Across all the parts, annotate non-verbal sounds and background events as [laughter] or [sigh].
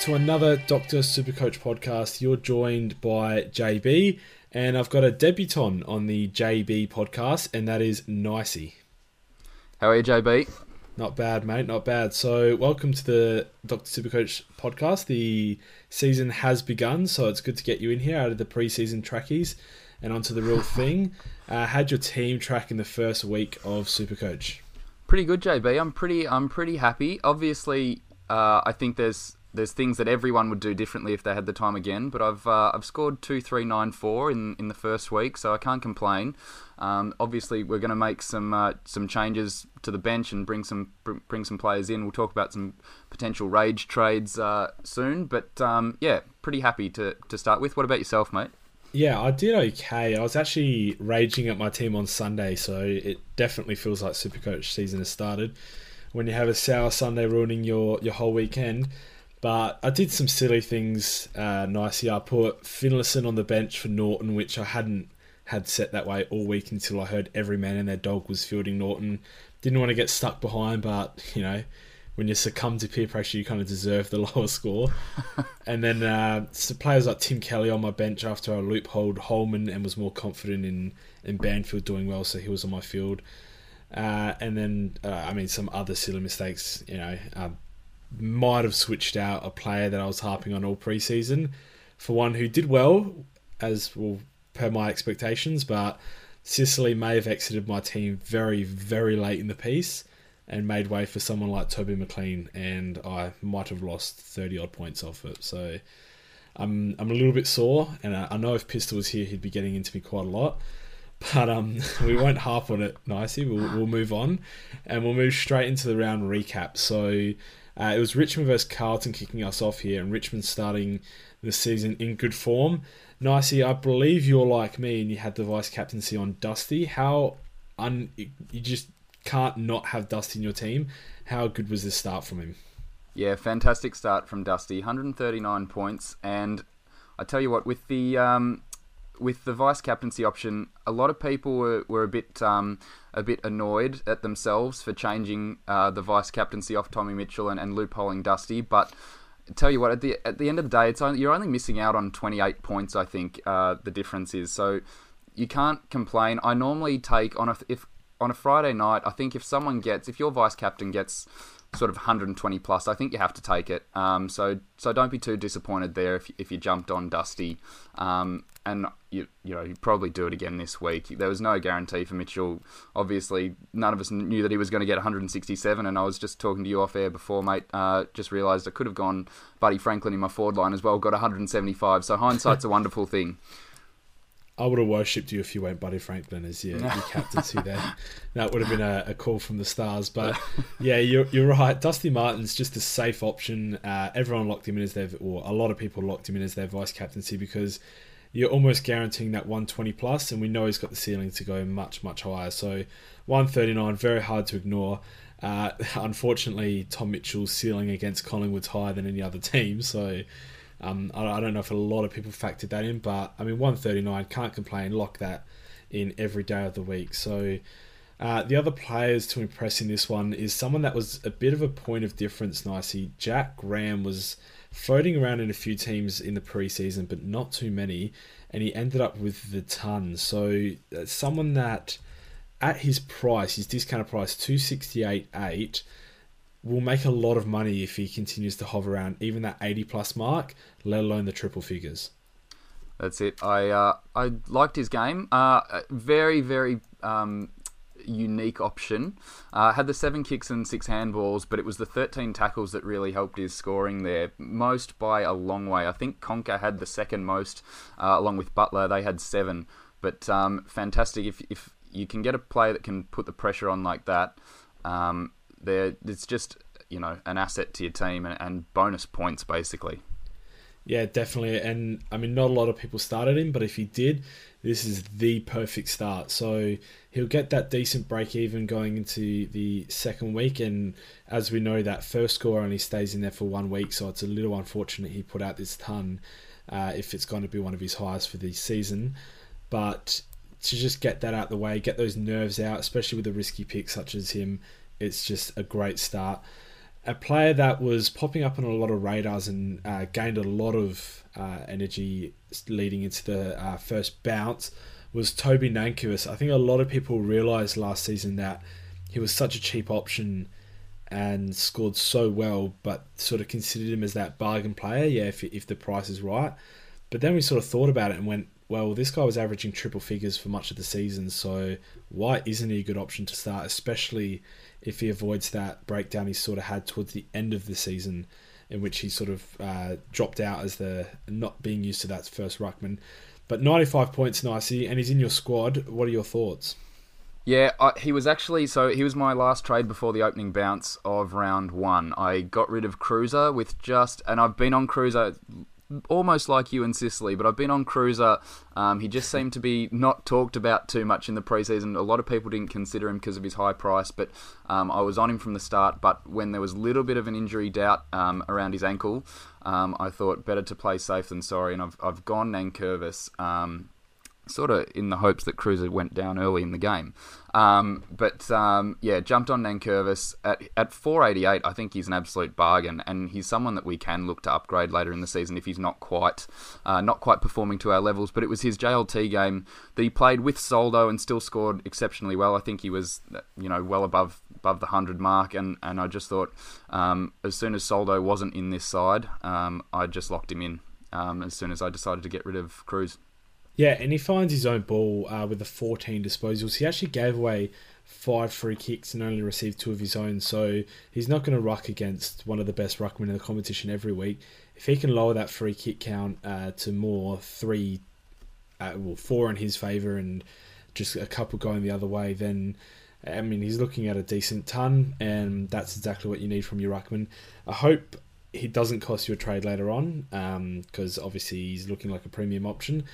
To another Doctor Supercoach podcast. You're joined by JB, and I've got a debutant on the JB podcast, and that is Nicey. How are you, JB? Not bad, mate. Not bad. So, welcome to the Doctor Supercoach podcast. The season has begun, so it's good to get you in here out of the preseason trackies and onto the real thing. Uh, how'd your team track in the first week of Supercoach? Pretty good, JB. I'm pretty. I'm pretty happy. Obviously, uh, I think there's there's things that everyone would do differently if they had the time again. But I've uh, I've scored two three nine four in in the first week, so I can't complain. Um, obviously, we're going to make some uh, some changes to the bench and bring some bring some players in. We'll talk about some potential rage trades uh, soon. But um, yeah, pretty happy to to start with. What about yourself, mate? Yeah, I did okay. I was actually raging at my team on Sunday, so it definitely feels like Supercoach season has started. When you have a sour Sunday ruining your, your whole weekend, but I did some silly things uh, nicely. I put Finlayson on the bench for Naughton, which I hadn't had set that way all week until I heard every man and their dog was fielding Naughton. Didn't want to get stuck behind, but you know, when you succumb to peer pressure, you kind of deserve the [laughs] lower score. [laughs] and then uh, players like Tim Kelly on my bench after I loopholed Holman and was more confident in in Banfield doing well, so he was on my field. Uh, and then, uh, I mean, some other silly mistakes. You know, um, might have switched out a player that I was harping on all preseason for one who did well, as well per my expectations, but Sicily may have exited my team very, very late in the piece and made way for someone like Toby McLean, and I might have lost 30 odd points off it. So I'm, I'm a little bit sore, and I, I know if Pistol was here, he'd be getting into me quite a lot. [laughs] But um, [laughs] we won't harp on it nicely. We'll, we'll move on, and we'll move straight into the round recap. So uh, it was Richmond versus Carlton kicking us off here, and Richmond starting the season in good form. Nicey, I believe you're like me, and you had the vice captaincy on Dusty. How un you just can't not have Dusty in your team. How good was this start from him? Yeah, fantastic start from Dusty. 139 points, and I tell you what, with the um, with the vice captaincy option, a lot of people were, were a bit um, a bit annoyed at themselves for changing uh, the vice captaincy off Tommy Mitchell and, and loopholing Dusty. But tell you what, at the at the end of the day, it's only, you're only missing out on 28 points. I think uh, the difference is so you can't complain. I normally take on a if on a Friday night. I think if someone gets if your vice captain gets sort of 120 plus, I think you have to take it. Um, so so don't be too disappointed there if, if you jumped on Dusty. Um, and you you know you probably do it again this week. There was no guarantee for Mitchell. Obviously, none of us knew that he was going to get 167. And I was just talking to you off air before, mate. Uh, just realised I could have gone Buddy Franklin in my forward line as well. Got 175. So hindsight's a [laughs] wonderful thing. I would have worshipped you if you went Buddy Franklin as your, your [laughs] captaincy there. That would have been a, a, call from the stars. But [laughs] yeah, you're, you're right. Dusty Martin's just a safe option. Uh, everyone locked him in as their, or a lot of people locked him in as their vice captaincy because you're almost guaranteeing that 120 plus, and we know he's got the ceiling to go much, much higher. So 139, very hard to ignore. Uh, [laughs] unfortunately, Tom Mitchell's ceiling against Collingwood's higher than any other team. So um, I, I, don't know if a lot of people factored that in, but I mean, 139, can't complain. Lock that in every day of the week. So uh, the other players to impress in this one is someone that was a bit of a point of difference, nicely. Jack Graham was floating around in a few teams in the preseason, but not too many, and he ended up with the ton. So uh, someone that at his price, his discounted price, 268.8 will make a lot of money if he continues to hover around even that 80 plus mark, let alone the triple figures. That's it. I uh, I liked his game. Uh, very very um, unique option. Uh, had the seven kicks and six handballs, but it was the 13 tackles that really helped his scoring there, most by a long way. I think Conca had the second most, uh, along with Butler. They had seven. But um, fantastic if, if you can get a player that can put the pressure on like that. Um, there, it's just you know an asset to your team and, and bonus points basically. Yeah, definitely. And I mean, not a lot of people started him, but if he did, this is the perfect start. So he'll get that decent break even going into the second week. And as we know, that first score only stays in there for one week. So it's a little unfortunate he put out this ton uh, if it's going to be one of his highest for the season. But to just get that out the way, get those nerves out, especially with a risky pick such as him, it's just a great start. A player that was popping up on a lot of radars and uh, gained a lot of uh, energy leading into the uh, first bounce was Toby Nankervis. I think a lot of people realised last season that he was such a cheap option and scored so well, but sort of considered him as that bargain player. Yeah, if if the price is right. But then we sort of thought about it and went, well, this guy was averaging triple figures for much of the season, so why isn't he a good option to start, especially if he avoids that breakdown he sort of had towards the end of the season, in which he sort of uh, dropped out as the not being used to that first ruckman. But 95 points, nicey, and he's in your squad. What are your thoughts? Yeah, I, he was actually so he was my last trade before the opening bounce of round one. I got rid of Kreuzer with just, and I've been on Kreuzer almost like you in Sicily, but I've been on Kreuzer. Um, he just seemed to be not talked about too much in the preseason. A lot of people didn't consider him because of his high price, but um, I was on him from the start. But when there was a little bit of an injury doubt um, around his ankle, um, I thought better to play safe than sorry, and I've, I've gone Nankervis um, sort of in the hopes that Kreuzer went down early in the game. Um, but um, yeah, jumped on Nankervis at at 488. I think he's an absolute bargain, and he's someone that we can look to upgrade later in the season if he's not quite uh, not quite performing to our levels. But it was his JLT game that he played with Soldo and still scored exceptionally well. I think he was you know well above above the hundred mark, and, and I just thought um, as soon as Soldo wasn't in this side, um, I just locked him in. Um, as soon as I decided to get rid of Cruz. Yeah, and he finds his own ball uh, with the 14 disposals. He actually gave away five free kicks and only received two of his own, so he's not going to ruck against one of the best ruckmen in the competition every week. If he can lower that free kick count uh, to more, three, uh, well, four in his favour and just a couple going the other way, then I mean he's looking at a decent ton, and that's exactly what you need from your ruckman. I hope he doesn't cost you a trade later on, because um, obviously he's looking like a premium option.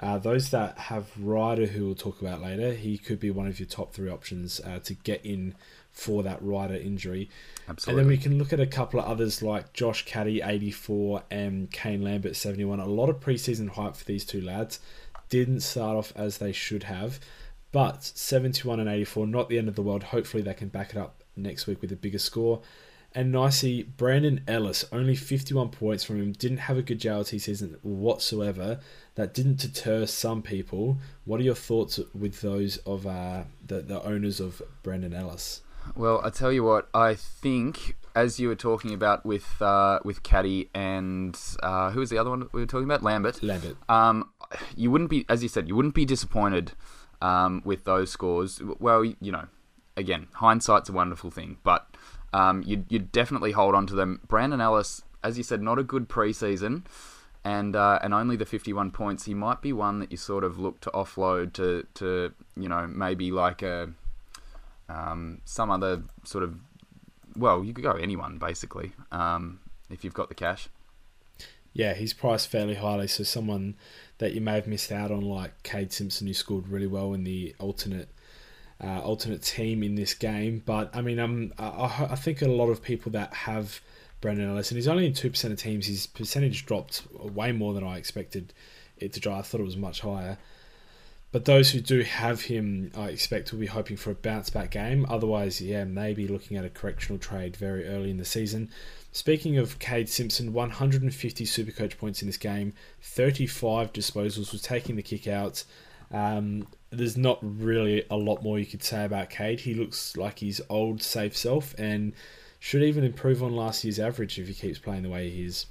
Uh, those that have Ryder, who we'll talk about later, he could be one of your top three options uh, to get in for that Ryder injury. Absolutely. And then we can look at a couple of others like Josh Caddy, 84, and Kane Lambert, 71. A lot of preseason hype for these two lads. Didn't start off as they should have, but 71 and 84, not the end of the world. Hopefully, they can back it up next week with a bigger score. And nicely, Brandon Ellis, only 51 points from him, didn't have a good JLT season whatsoever. That didn't deter some people. What are your thoughts with those of uh, the, the owners of Brandon Ellis? Well, I tell you what, I think as you were talking about with uh, with Caddy and uh, who was the other one we were talking about, Lambert. Lambert. Um, you wouldn't be, as you said, you wouldn't be disappointed um, with those scores. Well, you know, again, hindsight's a wonderful thing, but um, you'd, you'd definitely hold on to them. Brandon Ellis, as you said, not a good preseason, and uh, and only the 51 points. He might be one that you sort of look to offload to, to you know, maybe like a um, some other sort of, well, you could go anyone basically um, if you've got the cash. Yeah, he's priced fairly highly, so someone that you may have missed out on, like Kade Simpson, who scored really well in the alternate uh, alternate team in this game. But I mean, um, I, I think a lot of people that have Brandon Ellis, and he's only in two percent of teams. His percentage dropped way more than I expected it to drop. I thought it was much higher. But those who do have him, I expect will be hoping for a bounce back game. Otherwise, yeah, maybe looking at a correctional trade very early in the season. Speaking of Kade Simpson, 150 Supercoach points in this game, 35 disposals, was taking the kick outs. Um, there's not really a lot more you could say about Kade. He looks like his old safe self and should even improve on last year's average if he keeps playing the way he is.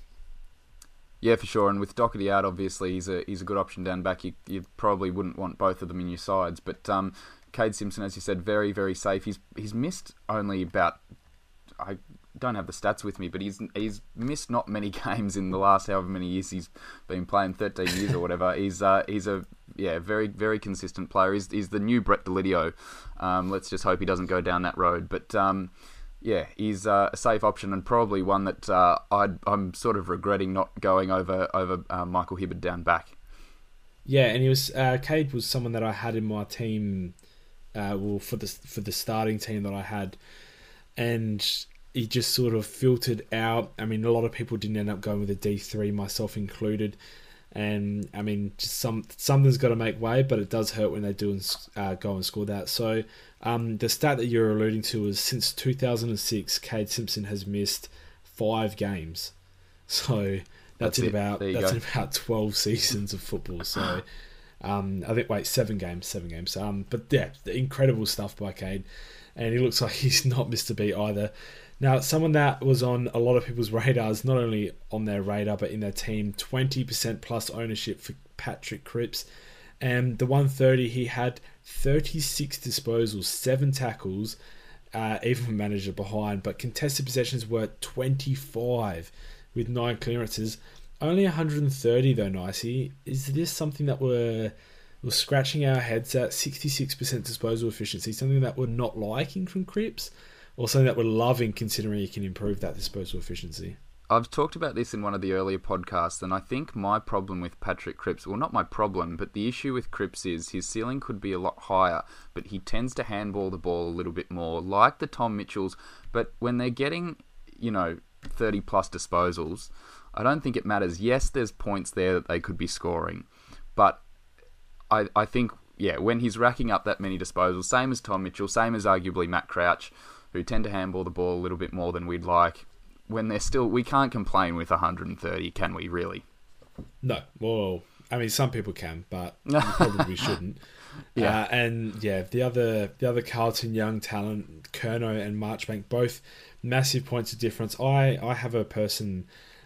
Yeah, for sure. And with Docherty out, obviously he's a he's a good option down back. You, you probably wouldn't want both of them in your sides, but um, Kade Simpson, as you said, very very safe. He's he's missed only about I don't have the stats with me, but he's he's missed not many [laughs] games in the last however many years he's been playing, thirteen years or whatever. [laughs] He's uh, he's a yeah very very consistent player. He's, he's the new Brett Deledio. Um, let's just hope he doesn't go down that road. But um, yeah, he's uh, a safe option and probably one that uh, i am sort of regretting not going over over uh, Michael Hibberd down back. Yeah, and he was uh, Kade was someone that I had in my team. Uh, well, for the for the starting team that I had, and he just sort of filtered out. I mean, a lot of people didn't end up going with a D3, myself included. And I mean, just some something's got to make way, but it does hurt when they do and, uh, go and score that. So um, the stat that you're alluding to is since 2006, Kade Simpson has missed five games. So that's, that's in about that's go. in about 12 seasons of football. So um, I think wait seven games, seven games. Um, but yeah, incredible stuff by Kade, and he looks [laughs] like he's not missed a beat either. Now, someone that was on a lot of people's [laughs] radars, not only on their radar but in their team, 20% plus ownership for Patrick Cripps. And the 130, he had 36 disposals, seven tackles, uh, even manager behind, but contested possessions were 25 with nine clearances. Only 130 though, Nicey. Is this something that we're, we're scratching our heads at? 66% disposal efficiency, something that we're not liking from Cripps? or something that we're loving considering you can improve that disposal efficiency. I've talked about this in one of the earlier podcasts, and I think my problem with Patrick Cripps, well, not my problem, but the issue with Cripps is his ceiling could be a lot higher, but he tends to handball the ball a little bit more, like the Tom Mitchells. But when they're getting, you know, 30 plus disposals, I don't think it matters. Yes, there's points there that they could be scoring, but I, I think, yeah, when he's racking up that many disposals, same as Tom Mitchell, same as arguably Matt Crouch, who tend to handball the ball a little bit more than we'd like. When they're still, we can't complain with 130, can we? Really? No. Well, I mean, some people can, but [laughs] probably shouldn't. [laughs] Yeah, uh, and yeah, the other the other Carlton young talent, Curnow and Marchbank, both massive points of difference. I I have a person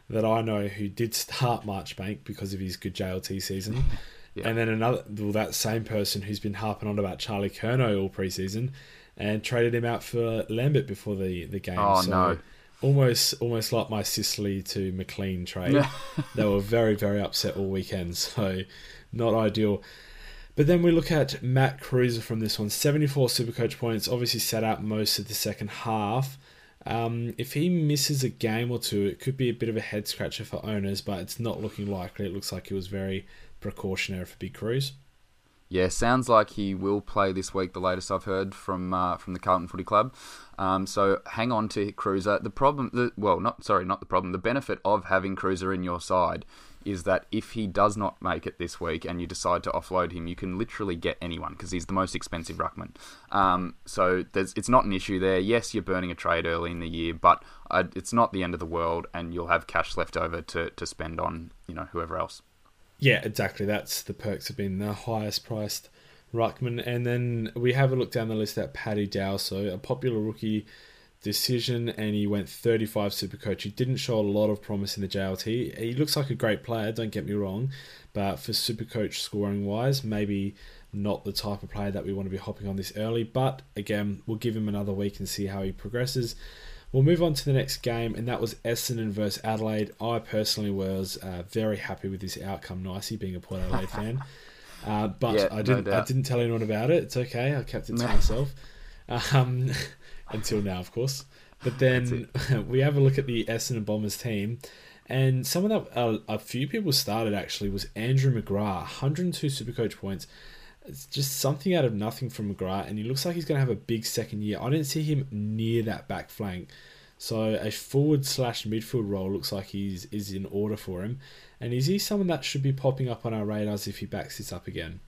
that I know who did start Marchbank because of his good JLT season. [laughs] Yeah. And then another, well, that same person who's been harping on about Charlie Curnow all preseason, and traded him out for Lambert before the, the game. Oh so no! Almost almost like my Sicily to McLean trade. [laughs] they were very very upset all weekend, [laughs] so not ideal. But then we look at Matt Kreuzer from this one. 74 Supercoach points, obviously sat out most of the second half. Um, if he misses a game or two, it could be a bit of a head scratcher for owners, but it's not looking likely. It looks like it was very precautionary for Big Cruz. Yeah, sounds like he will play this week. The latest I've heard from uh, from the Carlton Footy Club. Um, so hang on to Kreuzer. The problem, the, well, not sorry, not the problem. The benefit of having Kreuzer in your side is that if he does not make it this week and you decide to offload him, you can literally get anyone because he's the most expensive ruckman. Um, so it's not an issue there. Yes, you're burning a trade early in the year, but uh, it's not the end of the world, and you'll have cash left over to, to spend on you know whoever else. Yeah, exactly. That's the perks of being the highest priced ruckman. And then we have a look down the list at Paddy Dow, so a popular rookie decision, and he went 35 super coach. He didn't show a lot of promise in the JLT. He looks like a great player, don't get me wrong, but for super coach scoring wise, maybe not the type of player that we want to be hopping on this early. But again, we'll give him another week and see how he progresses. We'll move on to the next game, and that was Essendon versus Adelaide. I personally was uh, very happy with this outcome, Nicey, being a Port Adelaide fan. [laughs] Uh, but yeah, I didn't. No I didn't tell anyone about it. It's okay. I kept it to myself um, [laughs] until now, of course. But then [laughs] we have a look at the Essendon Bombers team, and someone that uh, a few people started actually was Andrew McGrath, 102 Supercoach points. It's just something out of nothing from McGrath, and he looks like he's going to have a big second year. I didn't see him near that back flank, so a forward slash midfield role looks like he's is in order for him. And is he someone that should be popping up on our radars if he backs this up again?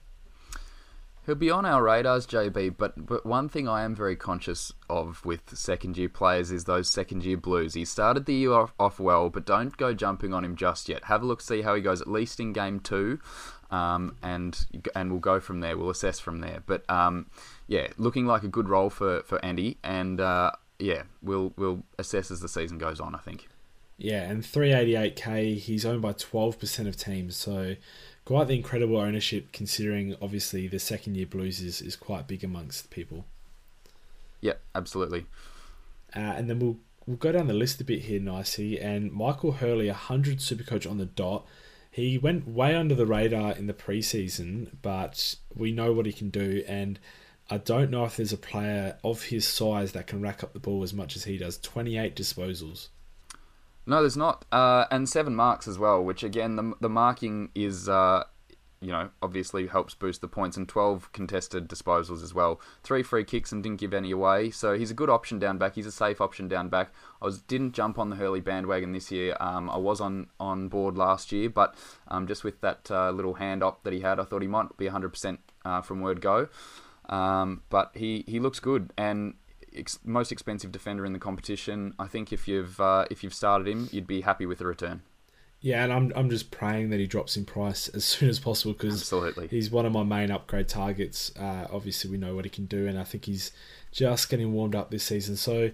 He'll be on our radars, JB. But but one thing I am very conscious of with second year players is those second year blues. He started the year off, off well, but don't go jumping on him just yet. Have a look, see how he goes at least in game two um, and and we'll go from there. We'll assess from there. But um, yeah, looking like a good role for for Andy, and uh, yeah, we'll we'll assess as the season goes on. I think. Yeah, and 388k, he's owned by 12% of teams, so quite the incredible ownership considering obviously the second year blues is, is quite big amongst people. Yeah, absolutely. Uh, and then we'll we'll go down the list a bit here nicely. And Michael Hurley, 100 Supercoach on the dot. He went way under the radar in the preseason, but we know what he can do. And I don't know if there's a player of his size that can rack up the ball as much as he does 28 disposals. No, there's not. Uh, and seven marks as well, which again, the, the marking is. Uh, you know, obviously helps boost the points, and 12 contested disposals as well. Three free kicks and didn't give any away, so he's a good option down back. He's a safe option down back. I was didn't jump on the Hurley bandwagon this year. Um, I was on on board last year, but um, just with that uh, little hand up that he had, I thought he might be 100% uh, from word go. Um, but he, he looks good and ex- most expensive defender in the competition. I think if you've uh, if you've started him, you'd be happy with the return. Yeah, and I'm I'm just praying that he drops in price as soon as possible because absolutely he's one of my main upgrade targets. Uh, obviously, we know what he can do, and I think he's just getting warmed up this season. So,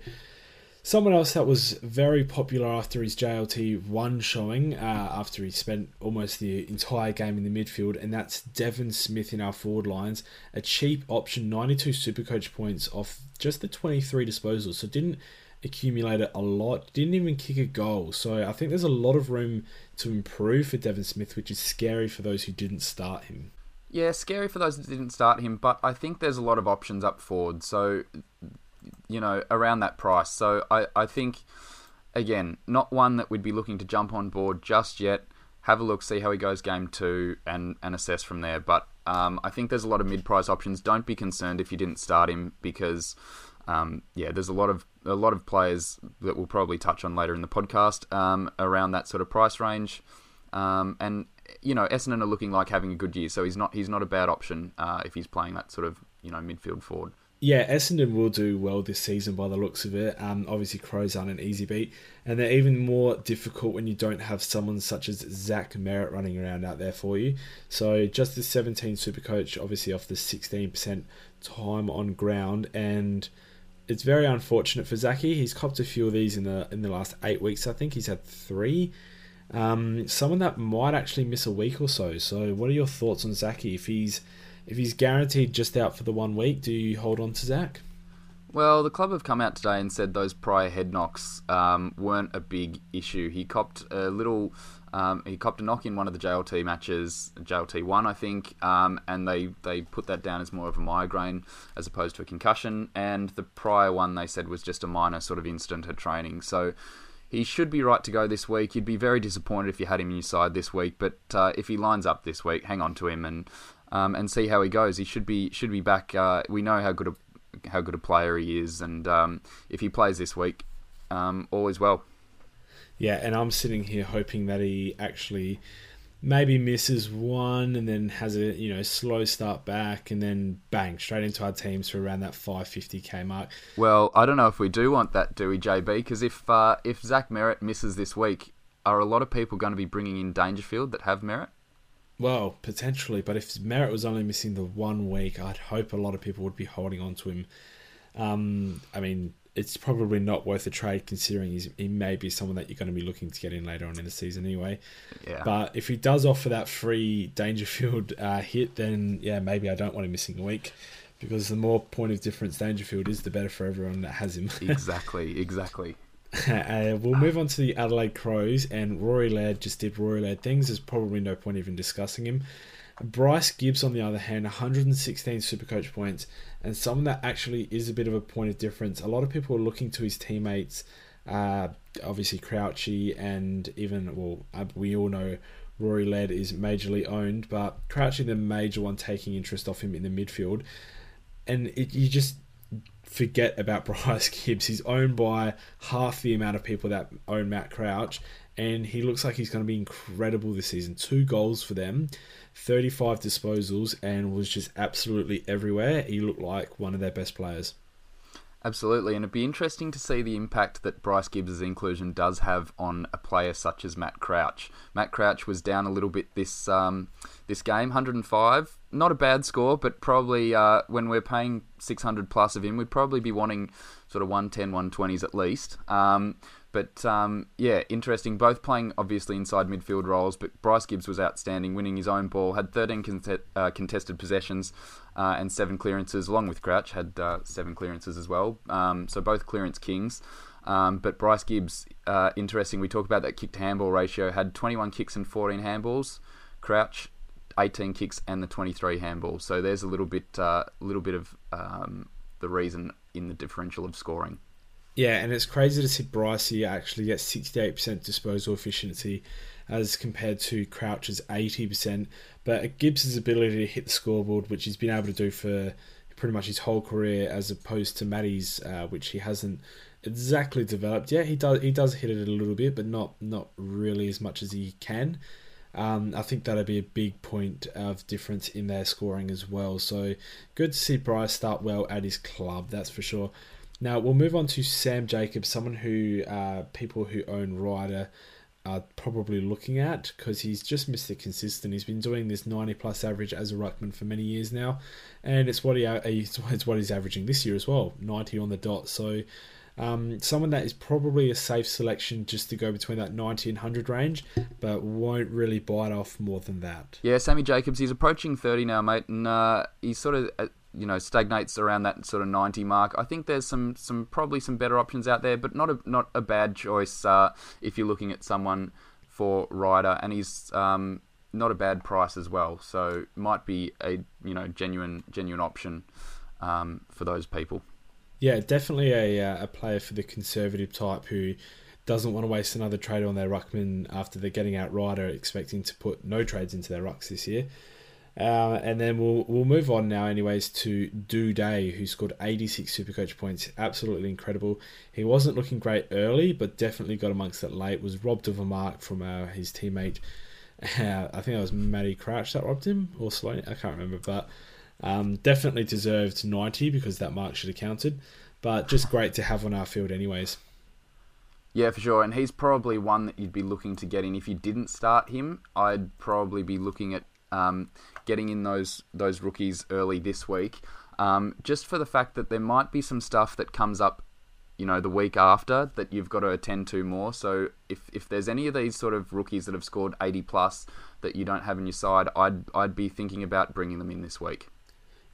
someone else that was very popular after his JLT one showing, uh, after he spent almost the entire game in the midfield, and that's Devon Smith in our forward lines, a cheap option, 92 super coach points off just the 23 disposals. So didn't accumulated a lot, didn't even kick a goal. So I think there's a lot of room to improve for Devon Smith, which is scary for those who didn't start him. Yeah, scary for those that didn't start him, but I think there's a lot of options up forward. So, you know, around that price. So I, I think, again, not one that we'd be looking to jump on board just yet. Have a look, see how he goes game two, and, and assess from there. But um, I think there's a lot of mid price options. Don't be concerned if you didn't start him because um, yeah, there's a lot of a lot of players that we'll probably touch on later in the podcast um, around that sort of price range, um, and you know Essendon are looking like having a good year, so he's not he's not a bad option uh, if he's playing that sort of you know midfield forward. Yeah, Essendon will do well this season by the looks of it. Um, obviously, Crows aren't an easy beat, and they're even more difficult when you don't have someone such as Zach Merrett running around out there for you. So, just the 17 super coach, obviously off the 16% time on ground, and it's very unfortunate for Zaki. He's copped a few of these in the in the last eight weeks. I think he's had three. Um, someone that might actually miss a week or so. So, what are your thoughts on Zaki? If he's if he's guaranteed just out for the one week, do you hold on to Zach? Well, the club have come out today and said those prior head knocks um, weren't a big issue. He copped a little um, he copped a knock in one of the JLT matches, JLT one, I think, um, and they, they put that down as more of a migraine as opposed to a concussion. And the prior one they said was just a minor sort of incident at training. So he should be right to go this week. You'd be very disappointed if you had him in your side this week, but uh, if he lines up this week, hang on to him and um, and see how he goes. He should be should be back. Uh, we know how good a how good a player he is, and um, if he plays this week, um, all is well. Yeah, and I'm sitting here hoping that he actually maybe misses one and then has a you know slow start back and then bang straight into our teams for around that 550k mark. Well, I don't know if we do want that, do we, JB? Because if uh, if Zach Merrett misses this week, are a lot of people going to be bringing in Dangerfield that have Merrett? Well, potentially, but if Merrett was only missing the one week, I'd hope a lot of people would be holding on to him. Um, I mean, it's probably not worth a trade considering he's, he may be someone that you're going to be looking to get in later on in the season anyway. Yeah. But if he does offer that free Dangerfield uh, hit, then yeah, maybe I don't want him missing a week because the more point of difference Dangerfield is, the better for everyone that has him. [laughs] exactly, exactly. [laughs] uh, we'll move on to the Adelaide Crows, and Rory Laird just did Rory Laird things. There's probably no point even discussing him. Bryce Gibbs, on the other hand, 116 Supercoach points, and someone that actually is a bit of a point of difference. A lot of people are looking to his teammates, uh, obviously Crouchy, and even, well, uh, we all know Rory Laird is majorly owned, but Crouchy, the major one taking interest off him in the midfield. And it, you just forget about [laughs] Bryce Gibbs. He's owned by half the amount of people that own Matt Crouch, and he looks like he's going to be incredible this season. Two goals for them, 35 disposals, and was just absolutely everywhere. He looked like one of their best players. Absolutely, and it'd be interesting to see the impact that Bryce Gibbs' inclusion does have on a player such as Matt Crouch. Matt Crouch was down a little bit this um, this game, 105. Not a bad score, but probably uh, when we're paying 600 plus of him, we'd probably be wanting sort of 110, 120s at least. Um, but um, yeah, interesting. Both playing obviously inside midfield roles, but Bryce Gibbs was outstanding, winning his own ball, had 13 cont- uh, contested possessions uh, and seven clearances, along with Crouch, had uh, seven clearances as well. Um, so both clearance kings. Um, but Bryce Gibbs, uh, interesting. We talk about that kick to handball ratio. Had 21 kicks and 14 handballs. Crouch 18 kicks and the 23 handballs. So there's a little bit, uh, little bit of um, the reason in the differential of scoring. Yeah, and it's crazy to see Bryce actually get 68% disposal efficiency as compared to Crouch's 80%. But Gibbs' ability to hit the scoreboard, which he's been able to do for pretty much his whole career, as opposed to Matty's, uh, which he hasn't exactly developed yet. He does he does hit it a little bit, but not not really as much as he can. Um, I think that'll be a big point of difference in their scoring as well. So good to see Bryce start well at his club, that's for sure. Now we'll move on to Sam Jacobs, someone who uh, people who own Ryder are probably looking at because he's just Mr. Consistent. He's been doing this 90 plus average as a ruckman for many years now, and it's what he [laughs] it's what he's averaging this year as well, 90 on the dot. So um, someone that is probably a safe selection just to go between that 90 and 100 range, but won't really bite off more than that. Yeah, Sammy Jacobs, he's approaching 30 now, mate, and uh, he's sort of. You know, stagnates around that sort of 90 mark. I think there's some, some probably some better options out there, but not a not a bad choice uh, if you're looking at someone for Ryder, and he's um, not a bad price as well. So might be a you know genuine genuine option um, for those people. Yeah, definitely a uh, a player for the conservative type who doesn't want to waste another trade on their ruckman after they're getting out Ryder, expecting to put no trades into their rucks this year. Uh, and then we'll we'll move on now, anyways, to Day, who scored 86 Supercoach points. Absolutely incredible. He wasn't looking great early, but definitely got amongst it late. Was robbed of a mark from uh, his teammate. Uh, [laughs] I think it was Matty Crouch that robbed him, or Sloan. I can't remember, but um, definitely deserved 90 because that mark should have counted, but just great to have on our field, anyways. Yeah, for sure. And he's probably one that you'd be looking to get in. If you didn't start him, I'd probably be looking at um, getting in those those rookies early this week. Um, just for the fact that there might be some stuff that comes up, you know, the week after that you've got to attend to more. So if if there's any of these sort of rookies that have scored 80 plus that you don't have in your side, I'd I'd be thinking about bringing them in this week.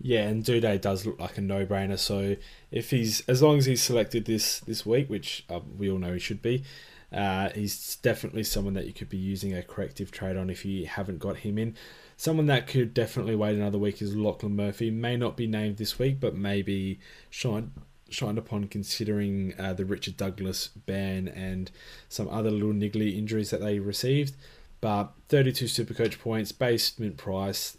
Yeah, and Doedee does look like a no-brainer. So if he's as long as he's selected this this week, which uh, we all know he should be, uh, he's definitely someone that you could be using a corrective trade on if you haven't got him in. Someone that could definitely wait another week is Lachlan Murphy. May not be named this week, but maybe shined shined upon considering uh, the Richard Douglas ban and some other little niggly injuries that they received. But 32 Supercoach points, basement price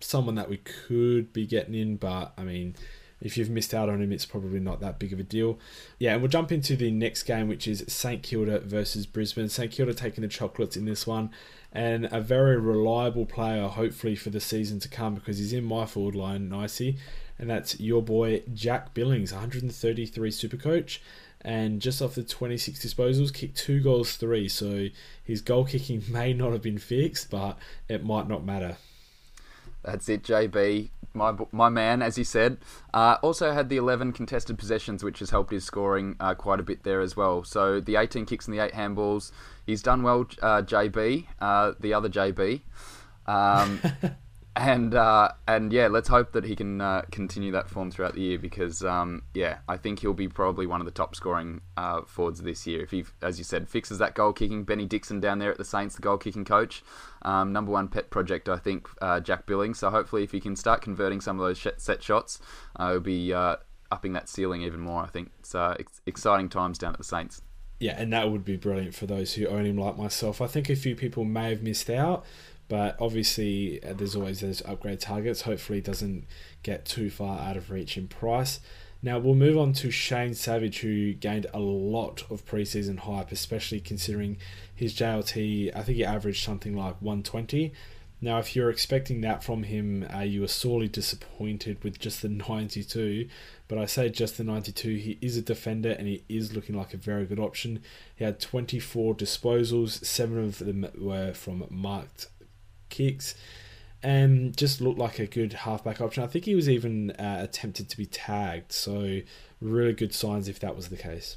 someone that we could be getting in, but I mean, if you've missed out on him, it's probably not that big of a deal. Yeah, and we'll jump into the next game, which is St Kilda versus Brisbane. St Kilda taking the chocolates in this one, and a very reliable player, hopefully for the season to come, because he's in my forward line nicely, and that's your boy Jack Billings, 133 super coach. And just off the 26 disposals, kicked two goals, three. So his goal kicking [laughs] may not have been fixed, but it might not matter. That's it, JB. My my man, as he said. Uh, also had the 11 contested possessions, which has helped his scoring uh, quite a bit there as well. So the 18 kicks and the 8 handballs. He's done well, uh, JB, uh, the other JB. Um, [laughs] and uh, and yeah, let's hope that he can uh, continue that form throughout the year because um, yeah, I think he'll be probably one of the top scoring uh, forwards this year if he, as you said, fixes that goal kicking. Benny Dixon down there at the Saints, the goal kicking coach, um, number one pet project I think uh, Jack Billings. So hopefully, if he can start converting some of those set shots, uh, it'll be uh, upping that ceiling even more. I think it's ex- exciting times down at the Saints. Yeah, and that would be brilliant for those who own him like myself. I think a few people may have missed out. But obviously, uh, there's always those upgrade targets. Hopefully, it doesn't get too far out of reach in price. Now we'll move on to Shane Savage, who gained a lot of preseason hype, especially considering his JLT. I think he averaged something like 120. Now, if you're expecting that from him, uh, you are sorely disappointed with just the [laughs] 92. But I say just the 92. He is a defender and he is looking like a very good option. He had 24 disposals, seven of them were from marked kicks, and just looked like a good halfback option. I think he was even uh, attempted to be tagged, so really good signs if that was the case.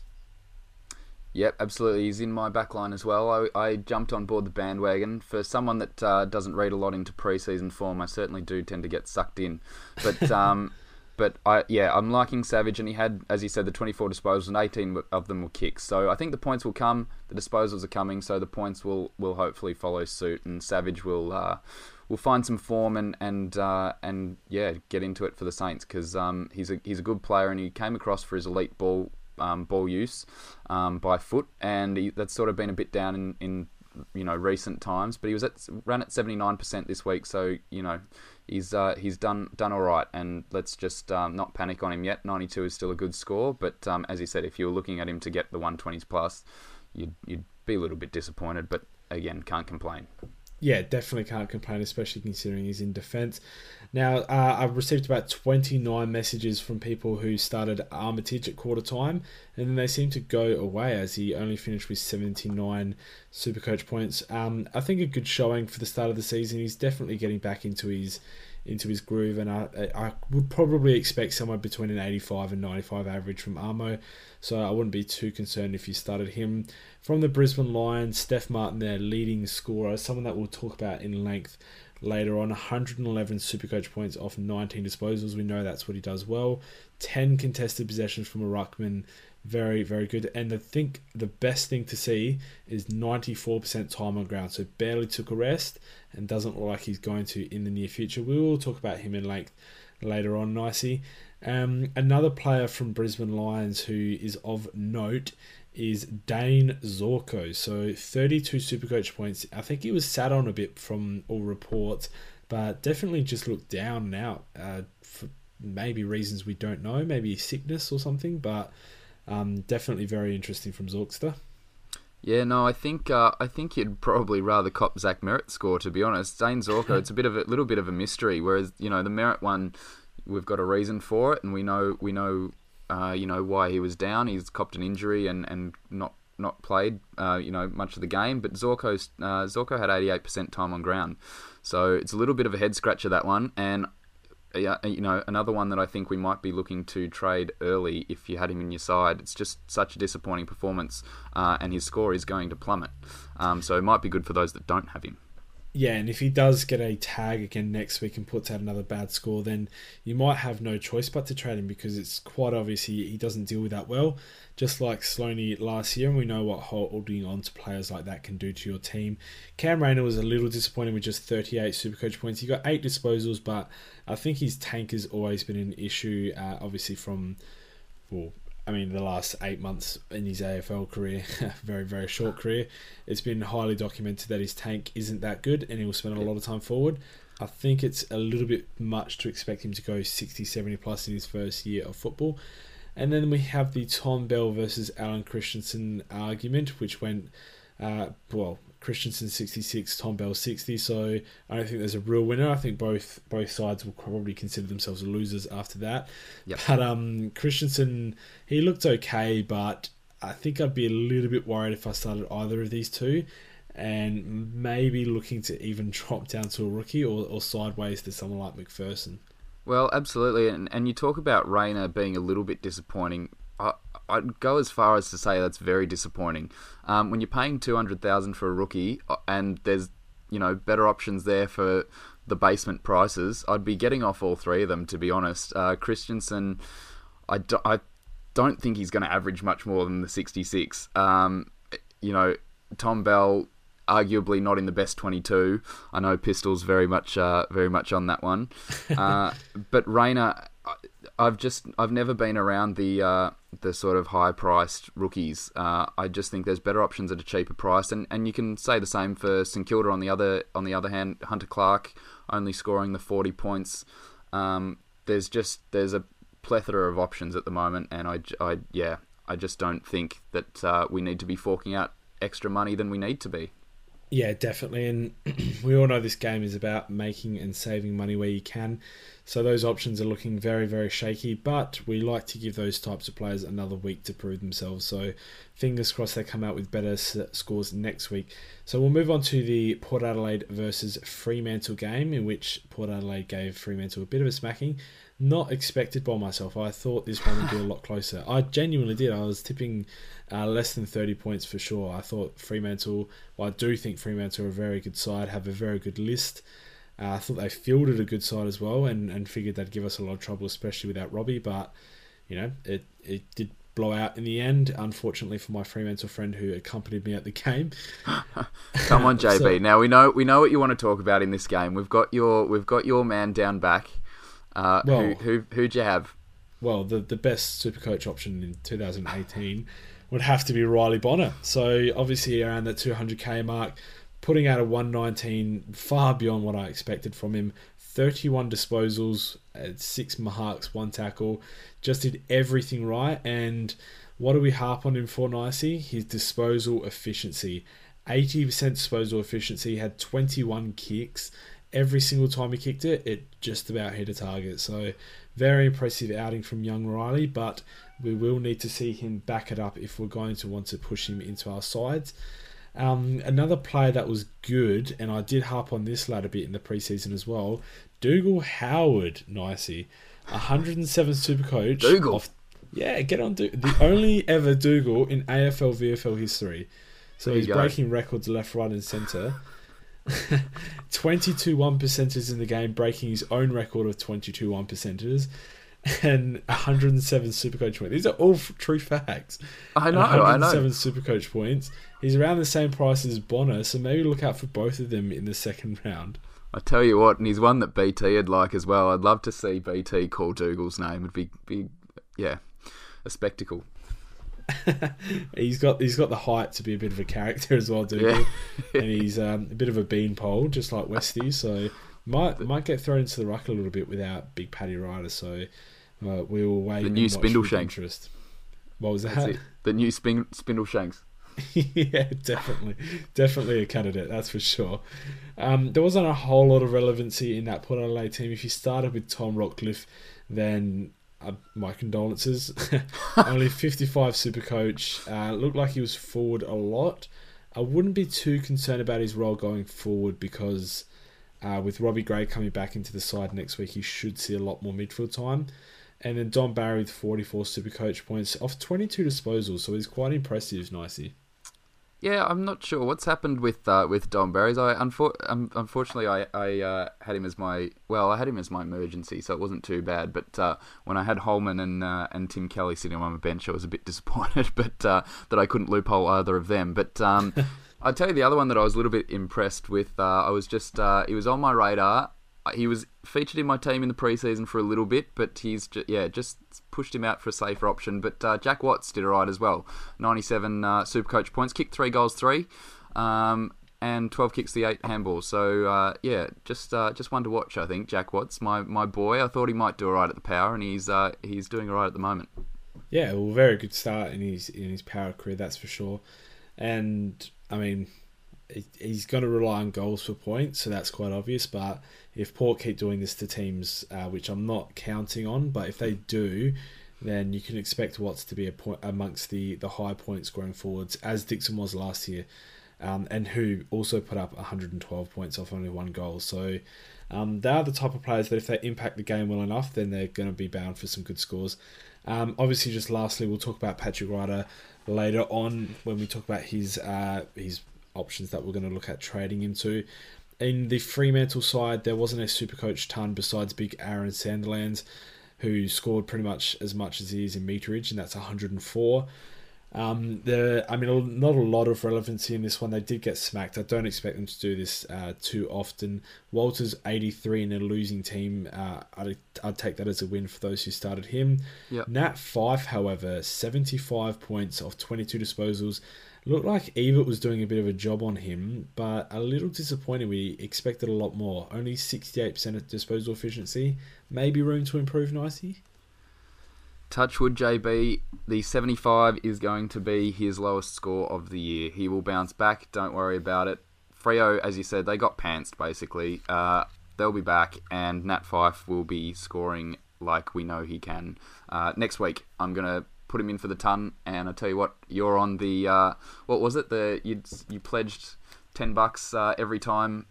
Yep, absolutely. He's in my backline as well. I, I jumped on board the bandwagon. For someone that uh, doesn't read a lot into preseason form, I certainly do tend to get sucked in. But um, but I yeah, I'm liking Savage, and he had, as he said, the 24 disposals, and 18 of them were kicks. So I think the points will come. The disposals are coming, so the points will will hopefully follow suit, and Savage will uh, will find some form and and uh, and yeah, get into it for the Saints because um, he's a he's a good player, and he came across for his elite ball um, ball use um, by foot, and he, that's sort of been a bit down in, in you know recent times, but he was at ran at seventy nine percent this week, so you know he's uh, he's done done all right. And let's just um, not panic on him yet. Ninety two is still a good score, but um, as you said, if you were looking at him to get the one twenties plus, you'd you'd be a little bit disappointed. But again, can't complain yeah, definitely can't complain, especially considering he's in defence. Now, uh, I've received about 29 messages from people who started Armitage at quarter time, and then they seem to go away as he only finished with 79 Supercoach points. Um, I think a good showing for the start of the season. He's definitely getting back into his into his groove, and I, I would probably expect somewhere between an 85 and 95 average from Armo, so I wouldn't be too concerned if you started him. From the Brisbane Lions, Steph Martin, their leading scorer, someone that we'll talk about in length later on, 111 Supercoach points off 19 disposals. We know that's what he does well. 10 contested possessions from a ruckman very, very good. And I think the best thing to see is 94% time on ground. So barely took a rest and doesn't look like he's going to in the near future. We will talk about him in length later on, nicely. Um, another player from Brisbane Lions who is of note is Dane Zorko. So 32 Supercoach points. I think he was sat on a bit from all reports, but definitely just looked down and out uh, for maybe reasons we don't know, maybe sickness or something, but um, definitely very interesting from Zorkster. Yeah, no, I think uh, I think you'd probably rather cop Zach Merrett's score to be honest. Dane Zorko, it's a bit of a little bit of a mystery. Whereas you know the Merrett one, we've got a reason for it, and we know we know uh, you know why he was down. He's copped an injury and, and not not played uh, you know much of the game. But Zorko's uh, Zorko had 88% time on ground, so it's a little bit of a head scratcher that one. And yeah, you know, another one that I think we might be looking to trade early if you had him in your side. It's just such a disappointing performance, uh, and his score is going to plummet. Um, so it might be good for those that don't have him. Yeah, and if he does get a tag again next week and puts out another bad score, then you might have no choice but to trade him because it's quite obvious he, he doesn't deal with that well. Just like Sloaney last year, and we know what holding on to players like that can do to your team. Cam Rayner was a little disappointing with just 38 Supercoach points. He got eight disposals, but I think his tank has always been an issue, uh, obviously from well, I mean, the last eight months in his AFL career, [laughs] very, very short career, it's been highly documented that his tank isn't that good and he will spend a lot of time forward. I think it's a little bit much to expect him to go 60, 70 plus in his first year of football. And then we have the Tom Bell versus Allen Christensen argument, which went, uh, well, Christensen 66, Tom Bell 60. So I don't think there's a real winner. I think both both sides will probably consider themselves losers after that. Yep. But um, Christensen, he looked okay, but I think I'd be a little bit worried if I started either of these two. And maybe looking to even [laughs] drop down to a rookie or, or sideways to someone like McPherson. Well, absolutely, and and you talk about Rayner being a little bit disappointing. I, I'd go as far as to say that's very disappointing. Um, when you're paying two hundred thousand for a rookie, uh, and there's you know better options there for the basement prices, I'd be getting off all three of them. To be honest, uh, Christensen, I, do, I don't think he's going to average much more than the sixty six. Um, you know, Tom Bell arguably not in the best 22. I know Pistols very much uh, very much on that one. [laughs] Uh, but Rayner, I've just I've never been around the uh, the sort of high priced rookies. Uh, I just think there's better options at a cheaper price, and, and you can say the same for St Kilda on the other on the other hand. Hunter Clark only scoring the 40 points. Um, there's just there's a plethora of options at the moment, and I, I yeah I just don't think that uh, we need to be forking out extra money than we need to be. Yeah, definitely. And [clears throat] we all know this game is about making and saving money where you can. So those options are looking very, very shaky. But we like to give those types of players another week to prove themselves. So fingers crossed they come out with better scores next week. So we'll move on to the Port Adelaide versus Fremantle game, in which Port Adelaide gave Fremantle a bit of a smacking not expected by myself. I thought this one would be a lot closer. I genuinely did. I was tipping uh, less than 30 points for sure. I thought Fremantle, well, I do think Fremantle are a very good side, have a very good list. Uh, I thought they fielded a good side as well and, and figured they'd give us a lot of trouble, especially without Robbie. But, you know, it, it did blow out in the end, unfortunately for my Fremantle friend who accompanied me at the game. [laughs] Come on, JB. [laughs] so, now we know we know what you want to talk about in this game. We've got your we've got your man down back. Uh, well, who who who'd you have? Well, the the best super coach option in 2018 would have to be Riley Bonner. So obviously around that 200k mark, putting out a 119, far beyond what I expected from him. 31 disposals, six marks, one tackle, just did everything right. And what do we harp on him for nicely? His disposal efficiency. 80% disposal efficiency, had 21 kicks. Every single time he kicked it, it just about hit a target. So, very impressive outing from young Riley, but we will need to see him back it up if we're going to want to push him into our sides. Um, another player that was good, and I did harp on this lad a bit in the preseason as well, Dougal Howard, nicey. 107 super coach. Dougal. Off, yeah, get on. Dougal. The only ever Dougal in AFL VFL history. So he's breaking records left, right, and centre. 22 one percenters in the game, breaking his own record of 22 one percenters, and 107 supercoach points. These are all true facts. I know, 107 I know. supercoach points. He's around the same price as Bonner, so maybe look out for both of them in the second round. I tell you what, and he's one that BT would like as well. I'd love to see BT call Dougal's name. It'd be, be yeah, a spectacle. [laughs] he's got he's got the height to be a bit of a character as well, Dougal, yeah. [laughs] and he's um, a bit of a beanpole, just like [laughs] Westy. So might might get thrown into the ruck a little bit without Big Paddy Ryder. So uh, we will wait. The new Spindle Shanks. Interest. What was that? The new spin, Spindle Shanks. yeah, definitely, definitely a candidate. That's for sure. Um, there wasn't a whole lot of relevancy in that Port Adelaide team. If you started with Tom Rockliff, then uh, my condolences. [laughs] Only 55 super coach. Uh, looked like he was forward a lot. I wouldn't be too concerned about his role going forward because uh, with Robbie Gray coming back into the side next week, he should see a lot more midfield time. And then Don Barry with 44 super coach points off 22 disposals, so he's quite impressive, nicey. Yeah, I'm not sure what's happened with uh, with Don Barry's. I unfor- um, unfortunately I I uh, had him as my well, I had him as my emergency, so it wasn't too bad. But uh, when I had Holman and uh, and Tim Kelly sitting on my bench, I was a bit [laughs] disappointed, but uh, that I couldn't loophole either of them. But um, [laughs] I'll tell you the other one that I was a little bit impressed with. Uh, I was just he was on my radar he was featured in my team in the preseason for a little bit, but he's just, yeah just pushed him out for a safer option. But uh, Jack Watts did alright as well. 97 uh, super coach points, kicked three goals, three, um, and 12 kicks the eight handballs. So uh, yeah, just uh, just one to watch. I think Jack Watts, my, my boy. I thought he might do alright at the power, and he's uh, he's doing alright at the moment. Yeah, well, very good start in his in his power career, that's for sure. And I mean, he's going to rely on goals for points, so that's quite obvious. But if Port keep doing this to teams, uh, which I'm not counting on, but if they do, then you can expect Watts to be a point amongst the the high point scoring forwards, as Dixon was last year, um, and who also put up 112 points off only one goal. So um, they are the type of players that if they impact the game well enough, then they're going to be bound for some good scores. Um, obviously, just lastly, we'll talk about Patrick Ryder later on when we talk about his uh, his options that we're going to look at trading into. In the Fremantle side, there wasn't a super coach ton besides big Aaron Sandilands, who scored pretty much as much as he is in meterage, and that's 104. Um, there, I mean, not a lot of relevancy in this one. They did get smacked. I don't expect them to do this uh, too often. Walters 83 in a losing team. Uh, I'd, I'd take that as a win for those who started him. Yep. Nat Fyfe, however, 75 points off 22 disposals. Looked like Ebert was doing a bit of a job on him, but a little disappointed. We expected a lot more. Only 68% of disposal efficiency. Maybe room to improve nicely. Touchwood JB, the 75 is going to be his lowest score of the year. He will bounce back, don't worry about it. Freo, as you said, they got pantsed basically. Uh, they'll be back, and Nat Fyfe will be scoring like we know he can. Uh, next week, I'm going to put him in for the ton, and I tell you what, you're on the, uh, what was it? The You you pledged 10 bucks uh, every time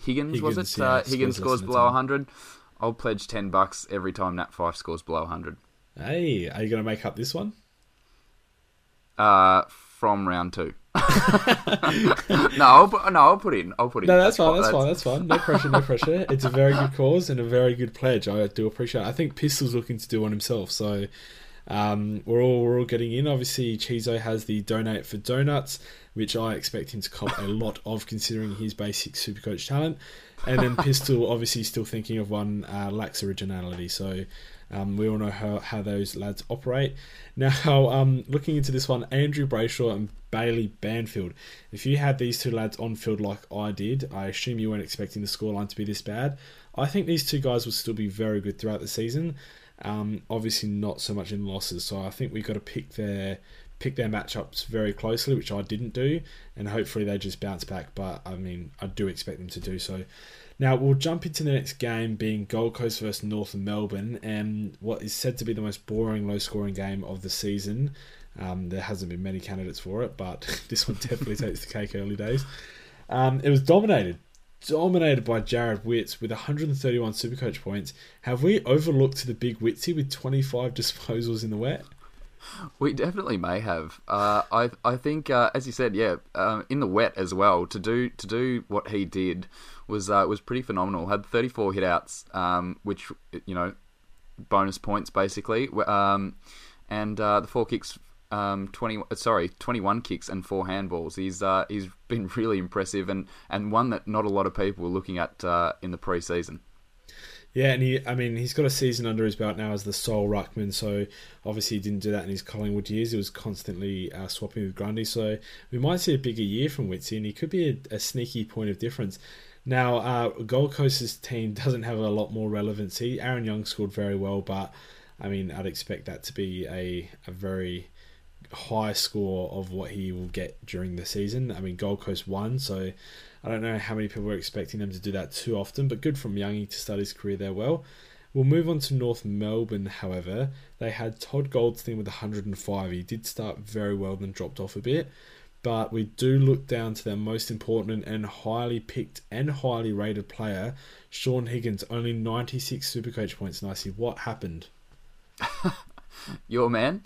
Higgins, Higgins was it? Yeah, uh, Higgins scores below 100. I'll pledge 10 bucks every time Nat Fyfe scores below 100. Hey, are you going to make up this one? Uh, from round two. [laughs] no, I'll put, no, I'll put in. I'll put in. No, that's, that's fine. That's, fine. That's fine. No pressure. No pressure. It's a very good cause and a very good pledge. I do appreciate. it. I think Pistol's looking to do one himself, so um, we're all we're all getting in. Obviously, Chizo has the donate for donuts, which I expect him to cop a [laughs] lot of, considering his basic Supercoach talent. And then Pistol, [laughs] obviously, still thinking of one uh, lacks originality. So Um, we all know how, how those lads operate. Now, [laughs] um, looking into this one, Andrew Brayshaw and Bailey Banfield. If you had these two lads on field like I did, I assume you weren't expecting the scoreline to be this bad. I think these two guys will still be very good throughout the season. Um, obviously, not so much in losses. So I think we've got to pick their pick their matchups very closely, which I didn't do, and hopefully they just bounce back. But I mean, I do expect them to do so. Now we'll jump into the next game, being Gold Coast versus North Melbourne, and what is said to be the most boring, low-scoring game of the season. Um, there hasn't been many candidates for it, but [laughs] this one definitely takes the cake early days. Um, it was dominated, dominated by Jarrod Witts with 131 Supercoach points. Have we overlooked the big Witsy with 25 disposals in the wet? We definitely may have. Uh, I I think, uh, as you said, yeah, um, in the wet as well. To do to do what he did was uh, was pretty phenomenal. Had 34 hitouts, um, which you know, bonus points basically, um, and uh, the four kicks. Um, 20 sorry 21 kicks and four handballs he's uh, he's [laughs] been really impressive and, and one that not a lot of people were looking at uh, in the preseason yeah, and he, I mean, he's got a season under his belt now as the sole ruckman. So obviously, he didn't do that in his Collingwood years. He was constantly uh, swapping with Grundy. So we might see a bigger year from Witsy, and he could be a, a sneaky point of difference. Now, uh, Gold Coast's team [laughs] doesn't have a lot more relevancy. Aaron Young scored very well, but I mean, I'd expect that to be a, a very high score of what he will get during the season. I mean, Gold Coast won, so I don't know how many people were expecting them to do that too often, but good from Youngie to start his career there well. We'll move on to North Melbourne, however. They had Todd Goldstein with 105. He did start very well, then dropped off a bit. But we do look down to their most important and highly picked and highly rated player, Shaun Higgins, only 96 Supercoach points. Nicey, what happened? [laughs] Your man.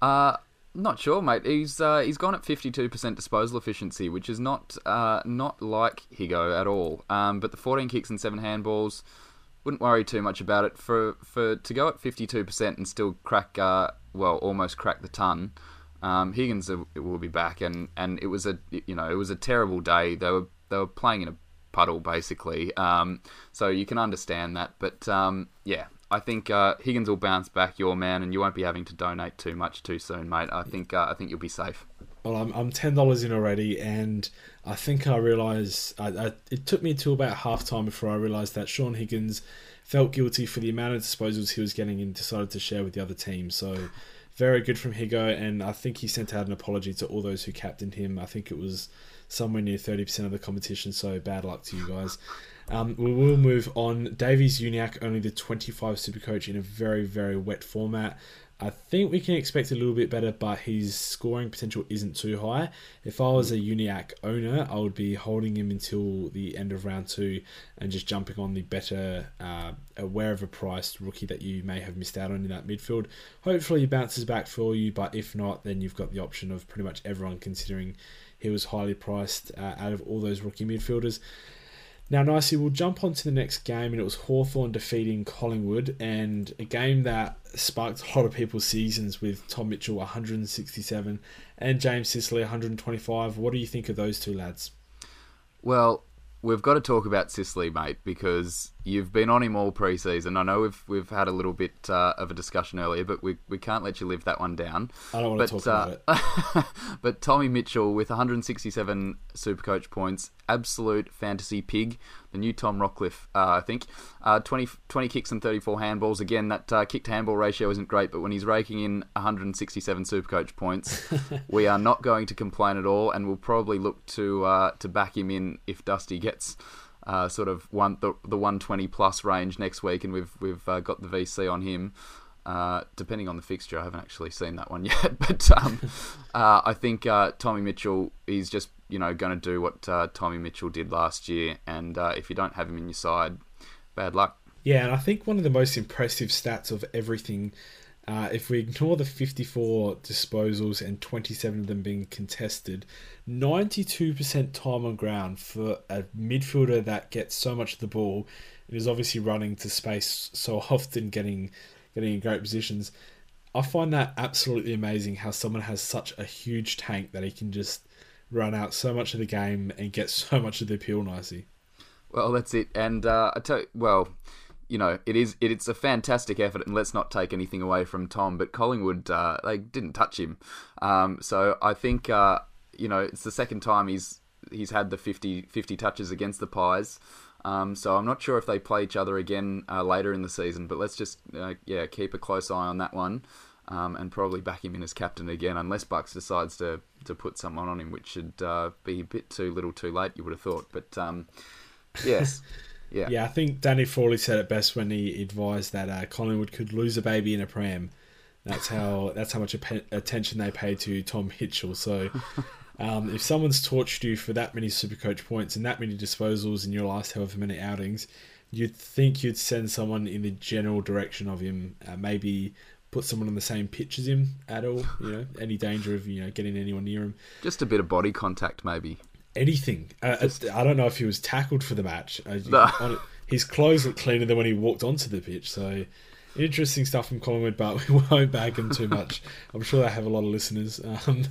Uh, not sure, mate. He's uh, he's gone at fifty two percent disposal efficiency, which is not uh, not like Higo at all. Um, but the fourteen kicks and seven handballs, wouldn't worry too much about it. For for to go at fifty two percent and still crack uh, well almost crack the ton. Um, Higgins will be back, and, and it was a you know it was a terrible day. They were they were playing in a puddle basically, um, so you can understand that. But um, yeah, I think uh, Higgins will bounce back, your man, and you won't be having to donate too much too soon, mate. I think uh, I think you'll be safe. Well, I'm, I'm ten dollars in already, and I think I realise it took me to about half time before I realised that Shaun Higgins felt guilty for the amount of disposals he was getting and decided to share with the other team. So very good from Higo, and I think he sent out an apology to all those who captained him. I think it was somewhere near thirty percent of the competition. So bad luck to you guys. Um, we will move on. Davies Uniacke, only the 25 super coach in a very, very wet format. I think we can expect a little bit better, but his scoring potential isn't too high. If I was a Uniacke owner, I would be holding him until the end of round two and just jumping on the better, uh, wherever priced rookie that you may have missed out on in that midfield. Hopefully, he bounces back for you, but if not, then you've got the option of pretty much everyone considering he was highly priced uh, out of all those rookie midfielders. Now, nicely, we'll jump on to the next game, and it was Hawthorn defeating Collingwood, and a game that sparked a lot of people's seasons with Tom Mitchell 167 and James Sicily 125. What do you think of those two lads? Well, we've got to talk about Sicily, mate, because you've been on him all preseason. I know we've we've had a little bit uh, of a discussion earlier, but we, we can't let you live that one down. I don't want but, to talk uh, about it. [laughs] but Tommy Mitchell with 167 Supercoach points, absolute fantasy pig. The new Tom Rockliff, uh, I think. Uh, 20, 20 kicks and 34 handballs. Again, that uh, kick to handball ratio isn't great, but when he's raking in 167 Supercoach points, [laughs] we are not going to complain at all, and we'll probably look to uh, to back him in if Dusty gets uh, sort of one the, the 120 plus range next week, and we've we've uh, got the VC on him. Uh, depending on the fixture, I haven't actually seen that one [laughs] yet, but um, uh, I think uh, Tommy Mitchell is just you know going to do what uh, Tommy Mitchell did last year, and if you don't have him in your side, bad luck. Yeah, and I think one of the most impressive stats of everything uh, if we ignore the 54 disposals and 27 of them being contested, 92% time on ground for a midfielder that gets so much of the ball and is obviously running to space so often, getting getting in great positions. I find that absolutely amazing how someone has such a huge tank that he can just run out so much of the game and get so much of the appeal nicely. Well, that's it. And uh, I tell you, well, you know, it is it, it's a fantastic effort, and let's not take anything away from Tom. But Collingwood, uh, they didn't touch him, um, so I think uh, you know it's the second time he's he's had the 50, 50 touches against the Pies. Um, so I'm not sure if they play each other again uh, later in the season, but let's just uh, yeah keep a close eye on that one, um, and probably back him in as captain again, unless Bucks decides to to put someone on him, which should uh, be a bit too little, too late. You would have thought, but um, yes. [laughs] Yeah. Yeah, I think Danny Frawley said it best when he advised that uh, Collingwood could lose a baby in a pram. That's how [laughs] that's how much attention they pay to Tom Mitchell. So, um, if someone's tortured you for that many Supercoach points and that many disposals in your last however many outings, you'd think you'd send someone in the general direction of him. Uh, maybe put someone on the same pitch as him at all. You know, any danger of you know getting anyone near him. Just a bit of body contact, maybe anything. Uh, I don't know if he was tackled for the match. Uh, [laughs] no. his clothes look cleaner than when he walked onto the pitch. So interesting stuff from Collingwood, but [laughs] we won't bag him too much. [laughs] I'm sure they have a lot of listeners. Um,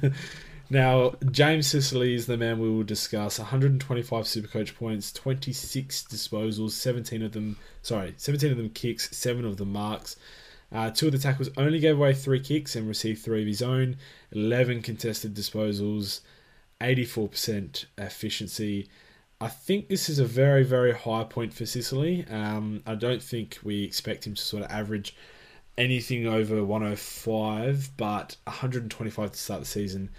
now, James Sicily is the man we will discuss. 125 Supercoach points, 26 disposals, 17 of them, sorry, 17 of them kicks, 7 of them marks. Uh, two of the tackles only gave away three kicks and received three of his own. 11 contested disposals. 84% efficiency. I think this is a very, very high point for Sicily. Um, I don't think we expect him to sort of average anything over 105, but 125 to start the season,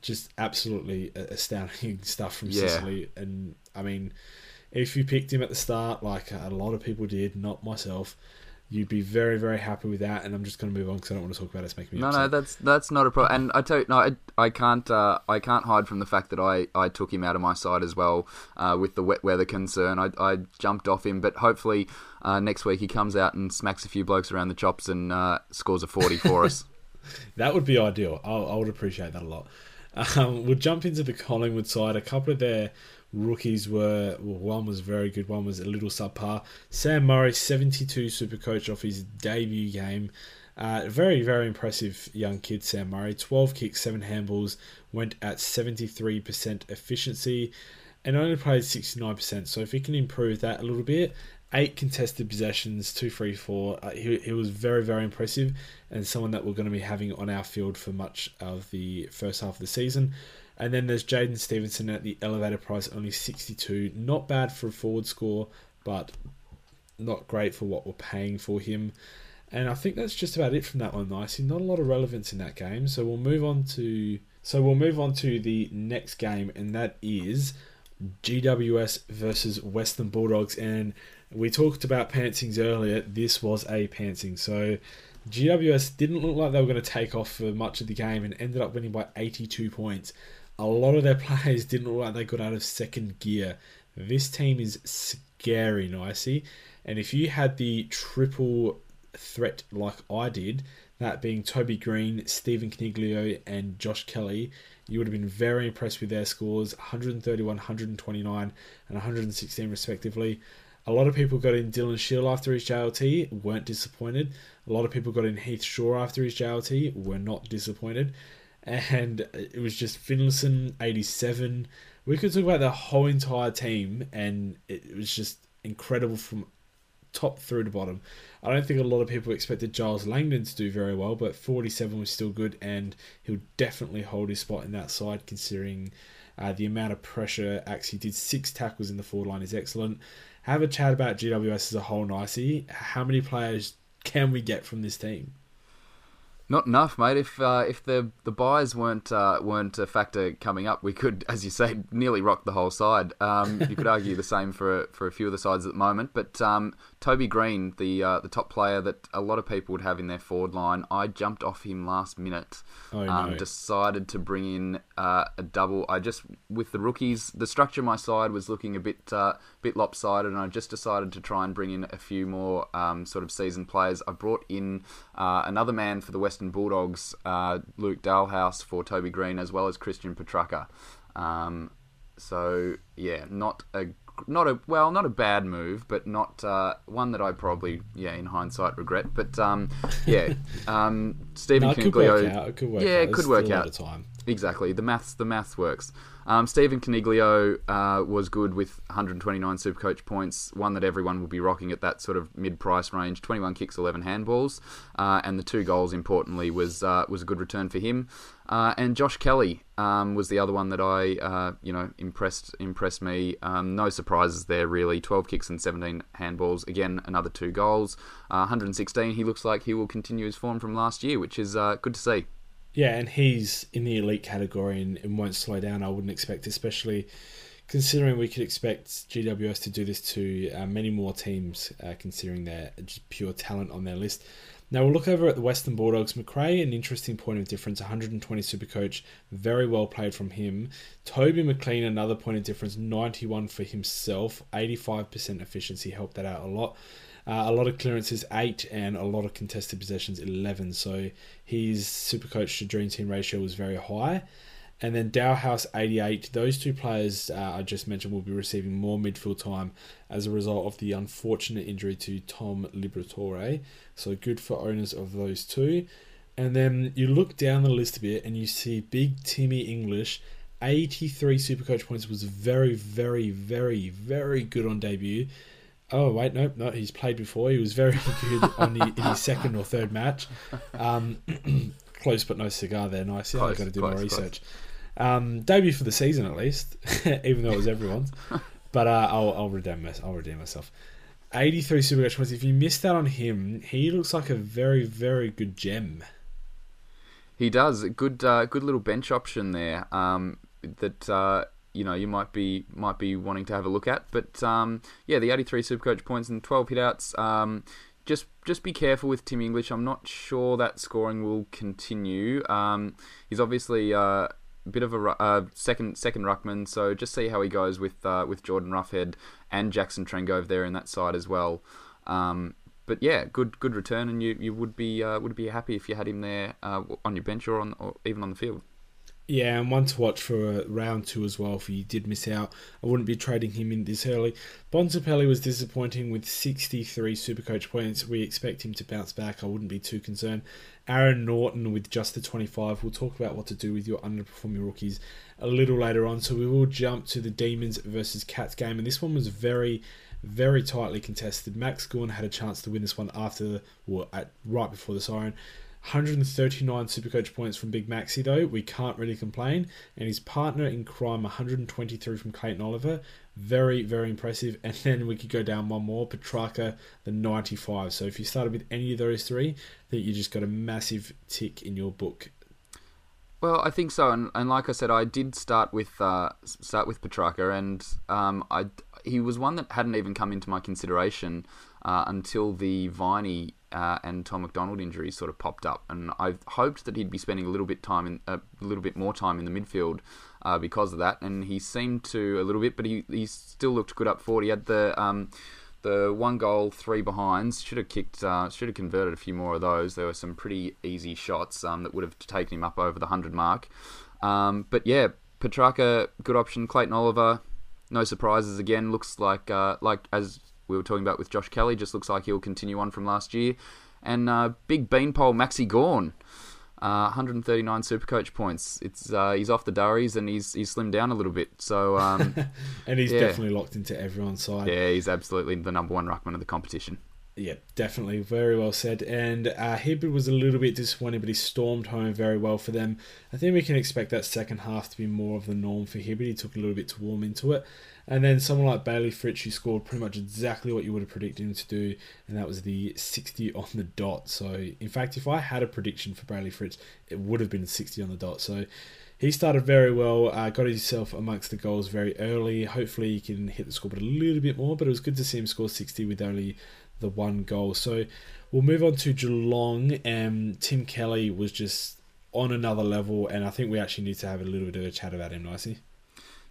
just absolutely astounding [laughs] stuff from yeah. Sicily. And I mean, if you picked him at the start, like a lot of people did, not myself, you'd be very very happy with that and i'm just going to move on because i don't want to talk about it. It's making me no upset. no that's that's not a problem and i tell you no i, I can't uh, i can't hide from the fact that i i took him out of my side as well uh, with the wet weather concern. I, I jumped off him but hopefully uh, next week he comes out and smacks a few blokes around the chops and uh, scores a 40 for us. [laughs] [laughs] That would be ideal. I, I would appreciate that a lot. Um, we'll jump into the collingwood side. A couple of their rookies were well, one was very good, one was a little subpar. Sam Murray, 72 super coach off his debut game. Uh, very, very impressive young kid, Sam Murray. 12 kicks, 7 handballs, went at 73% efficiency and only played 69%. So if he can improve that a little bit, eight contested possessions, two free four. Uh, he, he was very, very impressive and someone that we're going to be having on our field for much of the first half of the season. And then there's Jaidyn Stephenson at the elevator price, only 62. Not bad for a forward score, but not great for what we're paying for him. And I think that's just about it from that one, nicely. Not a lot of relevance in that game. So we'll move on to so we'll move on to the next game, and that is GWS versus Western Bulldogs. And we talked about pantsings earlier. This was a pantsing. So GWS didn't look like they were going to take off for much of the game and ended up winning by 82 points a lot of their [laughs] players didn't look like they got out of second gear. This team is scary, nicey. And if you had the triple threat like I did, that being Toby Greene, Stephen Coniglio, and Josh Kelly, you would have been very impressed with their scores 131, 129, and 116 respectively. A lot of people got in Dylan Shiel after his JLT, weren't disappointed. A lot of people got in Heath Shaw after his JLT, were not disappointed and it was just Finlayson 87. We could talk about the whole entire team, and it was just incredible from top through to bottom. I don't think a lot of people expected Giles Langdon to do very well, but 47 was still good, and he'll definitely hold his spot in that side considering uh, the amount of pressure. Actually, did six tackles in the forward line is excellent. Have a chat about GWS as a whole, nicey. How many players can we get from this team? Not enough, mate. If uh, if the the buys weren't uh, weren't a factor coming up, we could, as you say, nearly rock the whole side. Um, you could argue the same for for a few of the sides at the moment. But um, Toby Greene, the uh, the top player that a lot of people would have in their forward line, I jumped off him last minute. Oh, no. um, decided to bring in uh, a double. I just with the rookies, the structure of my side was looking a bit uh, bit lopsided, and I just decided to try and bring in a few more um, sort of seasoned players. I brought in uh, another man for the Western Bulldogs, uh, Luke Dahlhaus for Toby Greene, as well as Christian Petracca. Um, so yeah, not a not a well, not a bad move, but not uh, one that I probably yeah in hindsight regret. But um, yeah, [laughs] um, Stephen no, Coniglio, it could work out. It could work yeah, out. it could work out. time. Exactly. The maths the maths works. Um, Stephen Coniglio uh, was good with 129 Supercoach points, one that everyone will be rocking at that sort of mid-price range. 21 kicks, 11 handballs, uh, and the two goals, importantly, was uh, was a good return for him. Uh, and Josh Kelly um, was the other one that I, uh, you know, impressed impressed me. Um, no surprises there, really. 12 kicks and 17 handballs. Again, another two goals. Uh, 116. He looks like he will continue his form from last year, which is good to see. Yeah, and he's in the elite category and, and won't slow down. I wouldn't expect, especially considering we could expect GWS to do this to uh, many more teams, uh, considering their pure talent on their list. Now we'll look over at the Western Bulldogs. Macrae, an interesting point of difference, 120 super coach, very well played from him. Toby McLean, another point of difference, 91 for himself, 85% efficiency, helped that out a lot. Uh, a lot of clearances, 8, and a lot of contested possessions, 11. So his super coach to dream team ratio was very high. And then Dahlhaus 88. Those two players uh, I just mentioned will be receiving more midfield time as a result of the unfortunate injury to Tom Liberatore. So good for owners of those two. And then you look down the list a bit and you see Big Timmy English. 83 Supercoach points was very, very, very, very good on debut. Oh wait, no, no, he's played before. He was very [laughs] good on the, in his second or third match. Um, [clears throat] close but no cigar there. Nice. Yeah, I've got to do close, more research. Um, debut for the season at least, [laughs] even though it was everyone's. [laughs] But uh, I'll, I'll redeem myself. I'll redeem myself. 83 Supercoach points. If you missed out on him, he looks like a very, very good gem. He does. Good, uh, good little bench option there. Um, that uh, you know you might be might be wanting to have a look at. But um, yeah, the 83 Supercoach points and 12 hitouts. Um, just just be careful with Tim English. I'm not sure that scoring will continue. Um, he's obviously uh, a bit of a uh, second second ruckman, so just see how he goes with uh, with Jordan Roughead and Jackson Trengove there in that side as well. Um, but yeah, good good return, and you, you would be uh, would be happy if you had him there uh, on your bench or on or even on the field. Yeah, and one to watch for round two as well. If you did miss out, I wouldn't be trading him in this early. Bontempelli was disappointing with 63 Supercoach points. We expect him to bounce back. I wouldn't be too concerned. Aaron Naughton with just the 25. We'll talk about what to do with your underperforming rookies a little later on. So we will jump to the Demons versus Cats game, and this one was very, very tightly contested. Max Gawn had a chance to win this one after, well, at right before the siren. 139 Supercoach points from Big Maxi, though. We can't really complain. And his partner in crime, 123 from Clayton Oliver. Very, very impressive. And then we could go down one more, Petracca, the 95. So if you started with any of those three, I think you just got a massive tick in your book. Well, I think so, and, and like I said, I did start with uh, start with Petracca, and um, I he was one that hadn't even come into my consideration uh, until the Viney uh, and Tom McDonald injuries sort of popped up, and I hoped that he'd be spending a little bit time in a little bit more time in the midfield uh, because of that, and he seemed to a little bit, but he, he still looked good up forward. He had the um, the one goal, three behinds. Should have kicked, uh, should have converted a few more of those. There were some pretty easy shots um, that would have taken him up over the hundred mark. Um, but yeah, Petracca, good option. Clayton Oliver, no surprises again. Looks like uh, like as we were talking about with Josh Kelly. Just looks like he'll continue on from last year. And uh, big beanpole Maxi Gawn, uh, 139 Supercoach points. It's uh, he's off the durries and he's he's slimmed down a little bit. So um, [laughs] and he's yeah. definitely locked into everyone's side. Yeah, he's absolutely the number one ruckman of the competition. Yeah, definitely. Very well said. And uh, Hibberd was a little bit disappointed, but he stormed home very well for them. I think we can expect that second half to be more of the norm for Hibberd. He took a little bit to warm into it. And then someone like Bailey Fritsch, who scored pretty much exactly what you would have predicted him to do, and that was the 60 on the dot. So, in fact, if I had a prediction for Bailey Fritsch, it would have been 60 on the dot. So, he started very well, uh, got himself amongst the goals very early. Hopefully, he can hit the scoreboard a little bit more, but it was good to see him score 60 with only the one goal. So, we'll move on to Geelong, and Tim Kelly was just on another level, and I think we actually need to have a little bit of a chat about him, Nicey.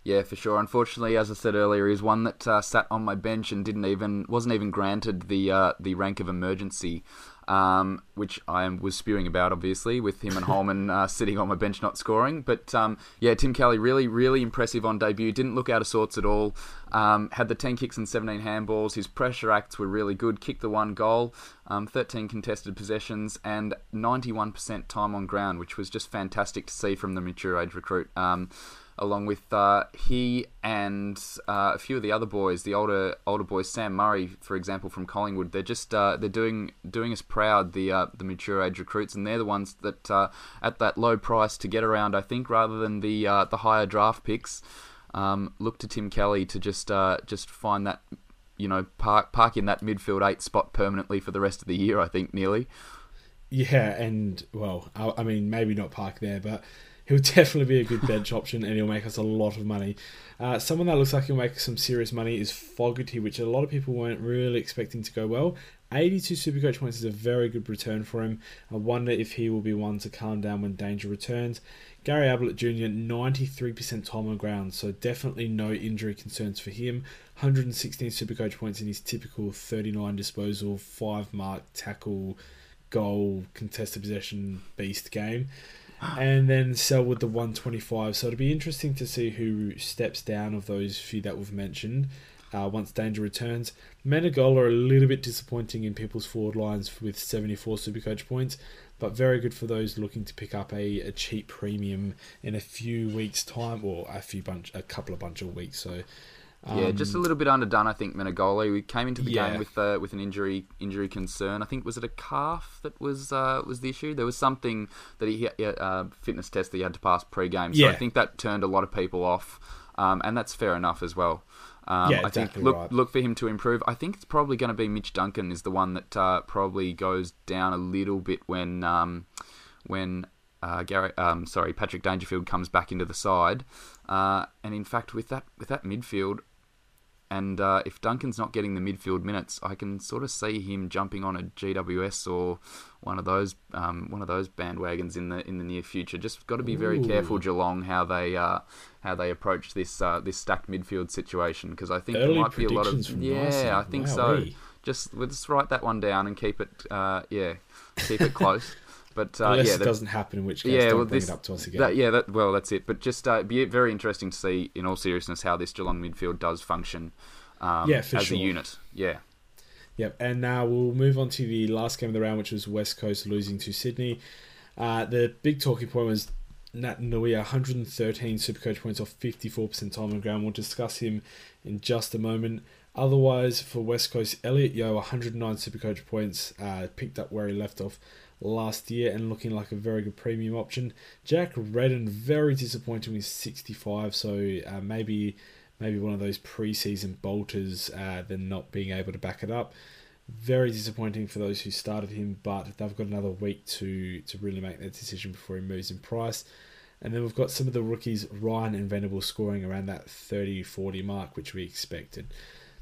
Yeah, for sure. Unfortunately, as I said earlier, he's one that uh, sat on my bench and didn't even wasn't even granted the uh, the rank of emergency um, which I was spewing about, obviously, with him and [laughs] Holman uh, sitting on my bench not scoring. But um, yeah, Tim Kelly really, really impressive on debut. Didn't look out of sorts at all. Um, had the 10 kicks and 17 handballs. His pressure acts were really good. Kicked the one goal, um, 13 contested possessions, and 91% time on ground, which was just fantastic to see from the mature age recruit. Along with uh, he and uh, a few of the other boys, the older older boys, Sam Murray, for example, from Collingwood. They're just uh, they're doing doing us proud, the uh, the mature age recruits, and they're the ones that uh, at that low price to get around. I think rather than the uh, the higher draft picks, um, look to Tim Kelly to just just find that you know park park in that midfield eight spot permanently for the rest of the year. I think nearly. Yeah, and well, I, I mean maybe not park there, but he'll [laughs] definitely be a good bench option and he'll make us a lot of money. Uh, someone that looks like he'll make some serious money is Fogarty, which a lot of people weren't really expecting to go well. 82 Supercoach points is a very good return for him. I wonder if he will be one to calm down when danger returns. Gary Ablett Jr., 93% time on ground, so definitely no injury concerns for him. 116 Supercoach points in his typical 39 disposal, 5 mark, tackle, goal, contested possession beast game and then Selwood the 125. So it'll be interesting to see who steps down of those few that we've mentioned uh, once Danger returns. Menegola are a little bit disappointing in people's forward lines with 74 Supercoach points, but very good for those looking to pick up a, a cheap premium in a few weeks' time, or a few bunch, a couple of bunch of weeks. So um, yeah, just a little bit underdone, I think. Menegola. We came into the yeah. game with uh, with an injury injury concern. I think was it a calf that was uh, was the issue. There was something that he uh, fitness test that he had to pass pre-game. So yeah. I think that turned a lot of people off, um, and that's fair enough as well. Um, yeah, I think look right. look for him to improve. I think it's probably going to be Mitch Duncan is the one that uh, probably goes down a little bit when um, when uh, Gary, um, sorry, Patrick Dangerfield comes back into the side. Uh, and in fact, with that with that midfield, and uh, if Duncan's not getting the midfield minutes, I can sort of see him jumping on a GWS or one of those um, one of those bandwagons in the in the near future. Just got to be very Ooh. careful, Geelong, how they uh, how they approach this uh, this stacked midfield situation because I think Early there might be a lot of yeah, I think so. Just let's write that one down and keep it uh, yeah keep it close. [laughs] But uh, unless yeah, it doesn't happen, in which case yeah, well, bring this, it up to us again. That, yeah, that, well, that's it. But just uh, be very interesting to see, in all seriousness, how this Geelong midfield does function. Um, yeah, as sure. a unit. Yeah. Yep, and now we'll move on to the last game of the round, which was West Coast losing to Sydney. Uh, the big talking point was Naitanui, 113 Supercoach points off 54% time on ground. We'll discuss him in just a moment. Otherwise, for West Coast, Elliot Yeo, 109 Supercoach points, uh, picked up where he left off last year and looking like a very good premium option. Jack Redden, very disappointing with 65, so uh, maybe maybe one of those preseason bolters uh, than not being able to back it up. Very disappointing for those who started him, but they've got another week to to really make that decision before he moves in price. And then we've got some of the rookies, Ryan and Venable, scoring around that 30 40 mark, which we expected.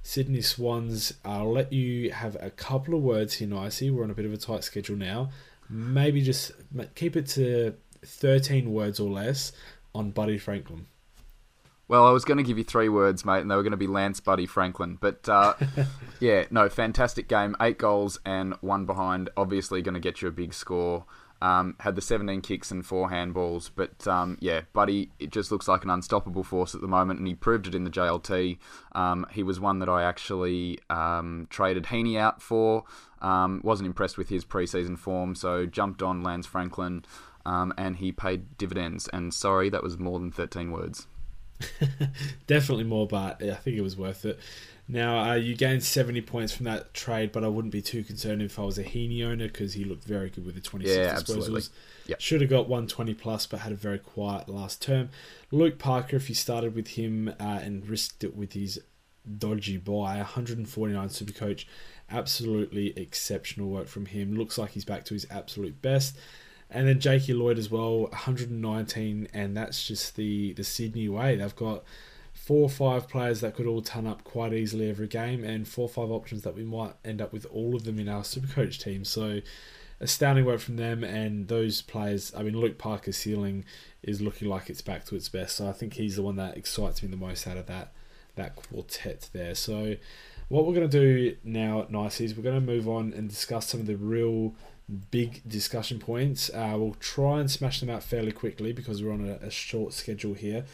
Sydney Swans, I'll let you have a couple of words here, Nicey. We're on a bit of a tight schedule now maybe just keep it to 13 words or less on Buddy Franklin. Well, I was going to give you three words, mate, and they were going to be Lance Buddy Franklin. But uh, [laughs] yeah, no, fantastic game. Eight goals and one behind. Obviously, going to get you a big score. Um, had the 17 kicks and four handballs. But um, yeah, Buddy, it just looks like an unstoppable force at the moment, and he proved it in the JLT. Um, he was one that I actually um, traded Heeney out for. Um, wasn't impressed with his preseason form, so jumped on Lance Franklin, um, and he paid dividends. And sorry, that was more than 13 words. [laughs] Definitely more, but I think it was worth it. Now, uh, you gained 70 points from that trade, but I wouldn't be too concerned if I was a Heeney owner because he looked very good with the 26 yeah, disposals. Absolutely. Yep. Should have got 120 plus, but had a very quiet last term. Luke Parker, if you started with him uh, and risked it with his dodgy buy, 149 super coach, absolutely exceptional work from him. Looks like he's back to his absolute best. And then Jakey Lloyd as well, 119, and that's just the the Sydney way. They've got four or five players that could all turn up quite easily every game, and four or five options that we might end up with all of them in our Supercoach team. So astounding work from them and those players. I mean, Luke Parker's ceiling is looking like it's back to its best. So I think he's the one that excites me the most out of that that quartet there. So what we're going to do now, at nice, is we're going to move on and discuss some of the real big discussion points. Uh, we'll try and smash them out fairly quickly because we're on a, a short schedule here.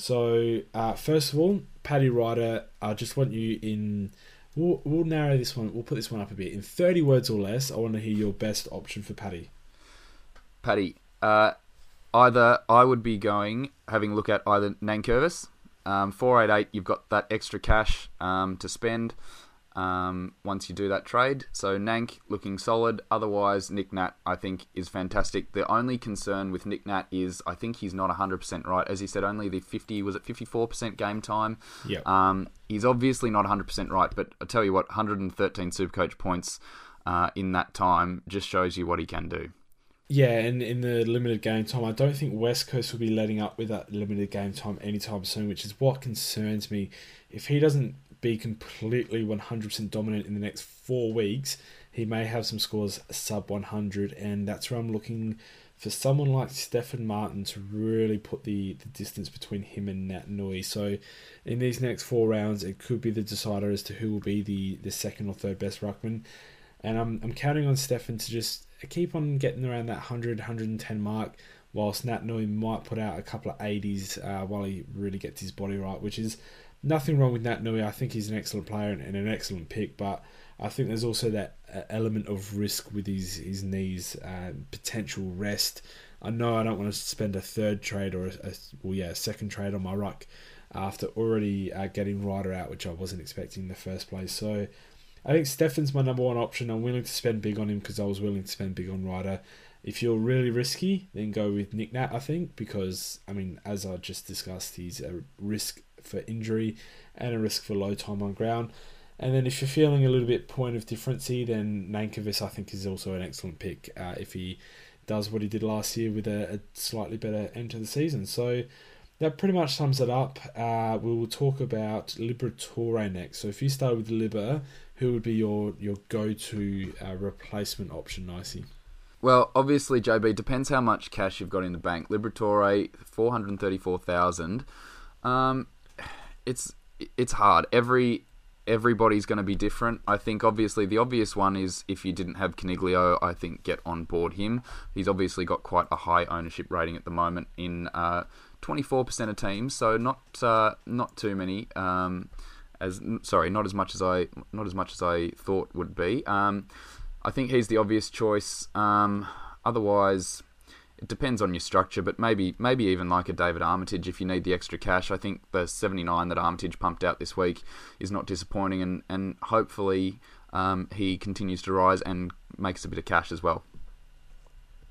So uh, first of all, Paddy Ryder, I just want you in. We'll, we'll narrow this one. We'll put this one up a bit in thirty words or less. I want to hear your best option for Paddy. Paddy, uh, either I would be going having a look at either Nankervis, um, four eight eight. You've got that extra cash um, to spend um, once you do that trade. So Nank looking solid. Otherwise, Nick Nat I think is fantastic. The only concern with Nick Nat is I think he's not 100% right. As he said, only the 50 was it 54% game time. Yeah. Um, he's obviously not 100% right, but I tell you what, 113 Supercoach points uh, in that time just shows you what he can do. Yeah, and in the limited game time, I don't think West Coast will be letting up with that limited game time anytime soon, which is what concerns me. If he doesn't be completely 100% dominant in the next four weeks, he may have some scores sub 100, and that's where I'm looking for someone like Stefan Martin to really put the, the distance between him and Naitanui. So in these next four rounds, it could be the decider as to who will be the, the second or third best ruckman. And I'm, I'm counting on Stefan to just keep on getting around that 100, 110 mark, whilst Naitanui might put out a couple of 80s uh, while he really gets his body right, which is nothing wrong with Naitanui. I think he's an excellent player and, an excellent pick, but I think there's also that uh, element of risk with his his knees, uh, potential rest. I know I don't want to spend a third trade or a, a well, yeah, a second trade on my ruck after already uh, getting Ryder out, which I wasn't expecting in the first place. So I think Stefan's my number one option. I'm willing to spend big on him because I was willing to spend big on Ryder. If you're really risky, then go with Nick Nat, I think, because, I mean, as I just discussed, he's a risk for injury and a risk for low time on ground. And then if you're feeling a little bit point of differency, then Nankervis I think is also an excellent pick uh, if he does what he did last year with a, a, slightly better end to the season. So that pretty much sums it up. Uh, we will talk about Liberatore next. So if you start with Liber, who would be your, your go-to uh, replacement option, Nicey? Well, obviously, JB depends how much cash you've got in the bank. Liberatore, four hundred thirty-four thousand. Um, it's it's hard. Every everybody's going to be different. I think obviously the obvious one is if you didn't have Coniglio, I think get on board him. He's obviously got quite a high ownership rating at the moment in uh, 24% of teams, so not uh, not too many. Um, as sorry, not as much as I not as much as I thought would be. Um, I think he's the obvious choice. Um, otherwise, it depends on your structure, but maybe maybe even like a David Armitage if you need the extra cash. I think the 79 that Armitage pumped out this week is not disappointing, and and hopefully um, he continues to rise and makes a bit of cash as well.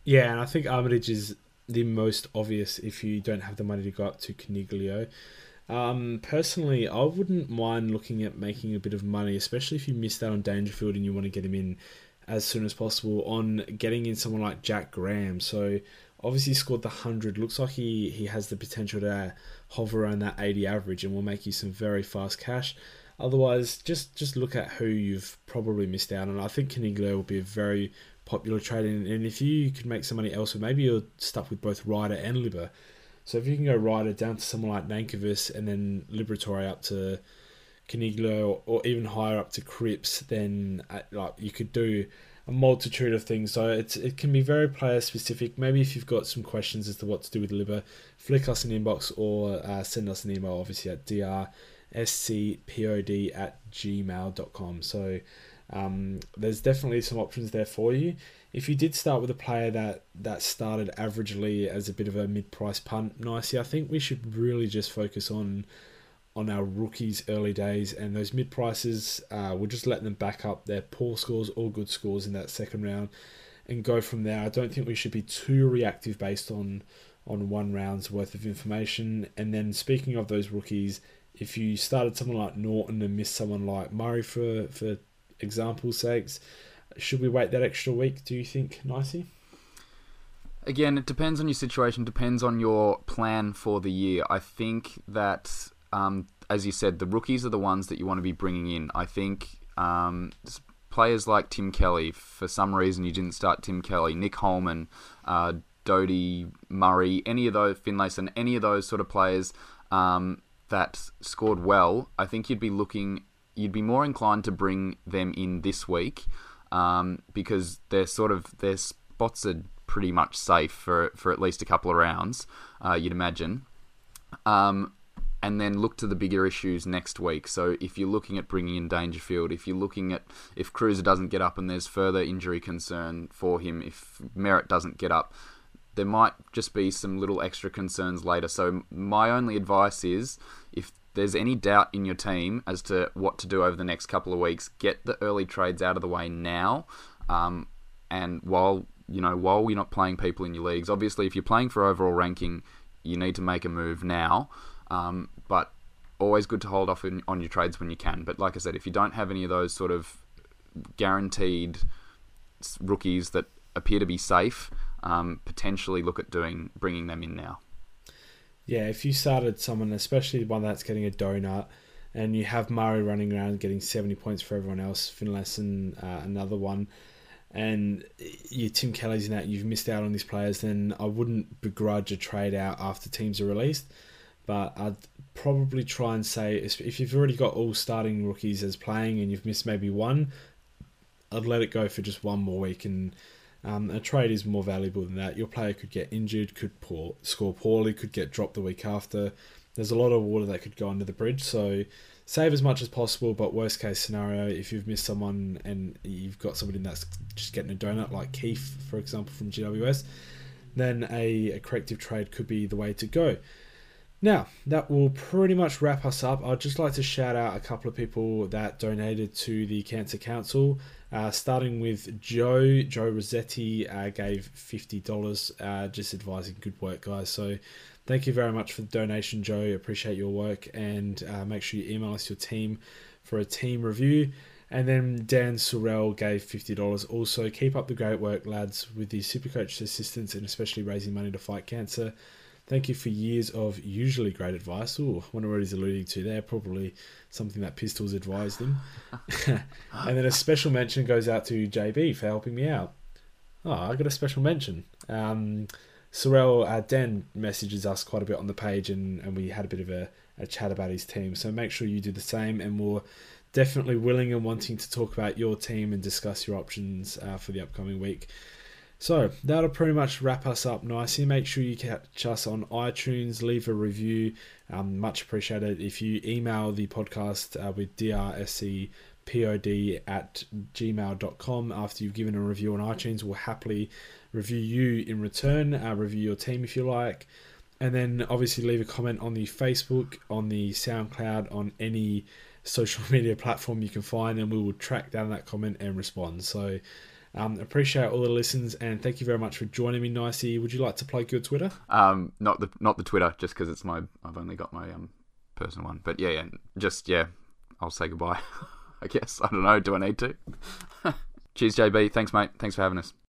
Yeah, and I think Armitage is the most obvious if you don't have the money to go up to Coniglio. Um, personally, I wouldn't mind looking at making a bit of money, especially if you missed out on Dangerfield and you want to get him in as soon as possible on getting in someone like Jack Graham. So obviously scored the 100. Looks like he, he has the potential to hover around that 80 average and will make you some very fast cash. Otherwise, just just look at who you've probably missed out on. I think Coniglio will be a very popular trade, and, if you could make some money elsewhere, maybe you're stuck with both Ryder and Liber. So if you can go Ryder down to someone like Nankervis and then Liberatore up to Coniglio or even higher up to Cripps, then uh, like you could do a multitude of things. So it's it can be very player specific. Maybe if you've got some questions as to what to do with Liber, flick us an inbox or uh, send us an email, obviously at drscpod at gmail.com. So um, there's definitely some options there for you. If you did start with a player that, that started averagely as a bit of a mid price punt, nicely, I think we should really just focus on on our rookies early days and those mid prices uh, we'll just let them back up. Their poor scores or good scores in that second round and go from there. I don't think we should be too reactive based on on one round's worth of information. And then speaking of those rookies if you started someone like norton and missed someone like murray for for example's sakes should we wait that extra week do you think nicey again it depends on your situation depends on your plan for the year. I think that um, as you said, the rookies are the ones that you want to be bringing in. I think um, players like Tim Kelly, for some reason you didn't start Tim Kelly, Nick Holman, uh, Murray, any of those, Finlayson, any of those sort of players um, that scored well, I think you'd be looking, you'd be more inclined to bring them in this week um, because they're sort of, their spots are pretty much safe for, for at least a couple of rounds, uh, you'd imagine. Um, and then look to the bigger issues next week. So if you're looking at bringing in Dangerfield, if you're looking at if Kreuzer doesn't get up and there's further injury concern for him, if Merrett doesn't get up, there might just be some little extra concerns later. So my only advice is if there's any doubt in your team as to what to do over the next couple of weeks, get the early trades out of the way now. Um, and while you know while you're not playing people in your leagues, obviously if you're playing for overall ranking, you need to make a move now. Um, but always good to hold off in, on your trades when you can. But like I said, if you don't have any of those sort of guaranteed rookies that appear to be safe, um, potentially look at doing bringing them in now. Yeah, if you started someone, especially one that's getting a donut, and you have Murray running around getting 70 points for everyone else, Finlayson uh, another one, and you Tim Kelly's in that, you've missed out on these players, then I wouldn't begrudge a trade out after teams are released but I'd probably try and say if you've already got all starting rookies as playing and you've missed maybe one, I'd let it go for just one more week. And um, a trade is more valuable than that. Your player could get injured, could poor, score poorly, could get dropped the week after. There's a lot of water that could go under the bridge. So save as much as possible. But worst case scenario, if you've missed someone and you've got somebody that's just getting a donut, like Keith, for example, from GWS, then a, a corrective trade could be the way to go. Now, that will pretty much wrap us up. I'd just like to shout out a couple of people that donated to the Cancer Council. Uh, starting with Joe. Joe Rossetti uh, gave $50, uh, just advising good work, guys. So thank you very much for the donation, Joe. Appreciate your work. And uh, make sure you email us your team for a team review. And then Dan Sorrell gave $50. Also, keep up the great work, lads, with the Supercoach assistance and especially raising money to fight cancer. Thank you for years of usually great advice. Oh, I wonder what he's alluding to there. Probably something that Pistols advised him. [laughs] and then a special mention goes out to JB for helping me out. Oh, I got a special mention. Um, Sorrell uh, Den messages us quite a bit on the page, and, and we had a bit of a, a chat about his team. So make sure you do the same, and we're definitely willing and wanting to talk about your team and discuss your options uh, for the upcoming week. So that'll pretty much wrap us up nicely. Make sure you catch us on iTunes, leave a review. Um, much appreciated. If you email the podcast uh, with drscpod at gmail.com after you've given a review on iTunes, we'll happily review you in return, uh, review your team if you like. And then obviously leave a comment on the Facebook, on the SoundCloud, on any [laughs] social media platform you can find, and we will track down that comment and respond. So um, appreciate all the listens and thank you very much for joining me, Nicey. Would you like to plug your Twitter? Um, not the not the Twitter, just because it's my I've only got my um personal one. But yeah, yeah, just yeah, I'll say goodbye. [laughs] I guess I don't know. Do I need to? [laughs] Cheers, JB. Thanks, mate. Thanks for having us.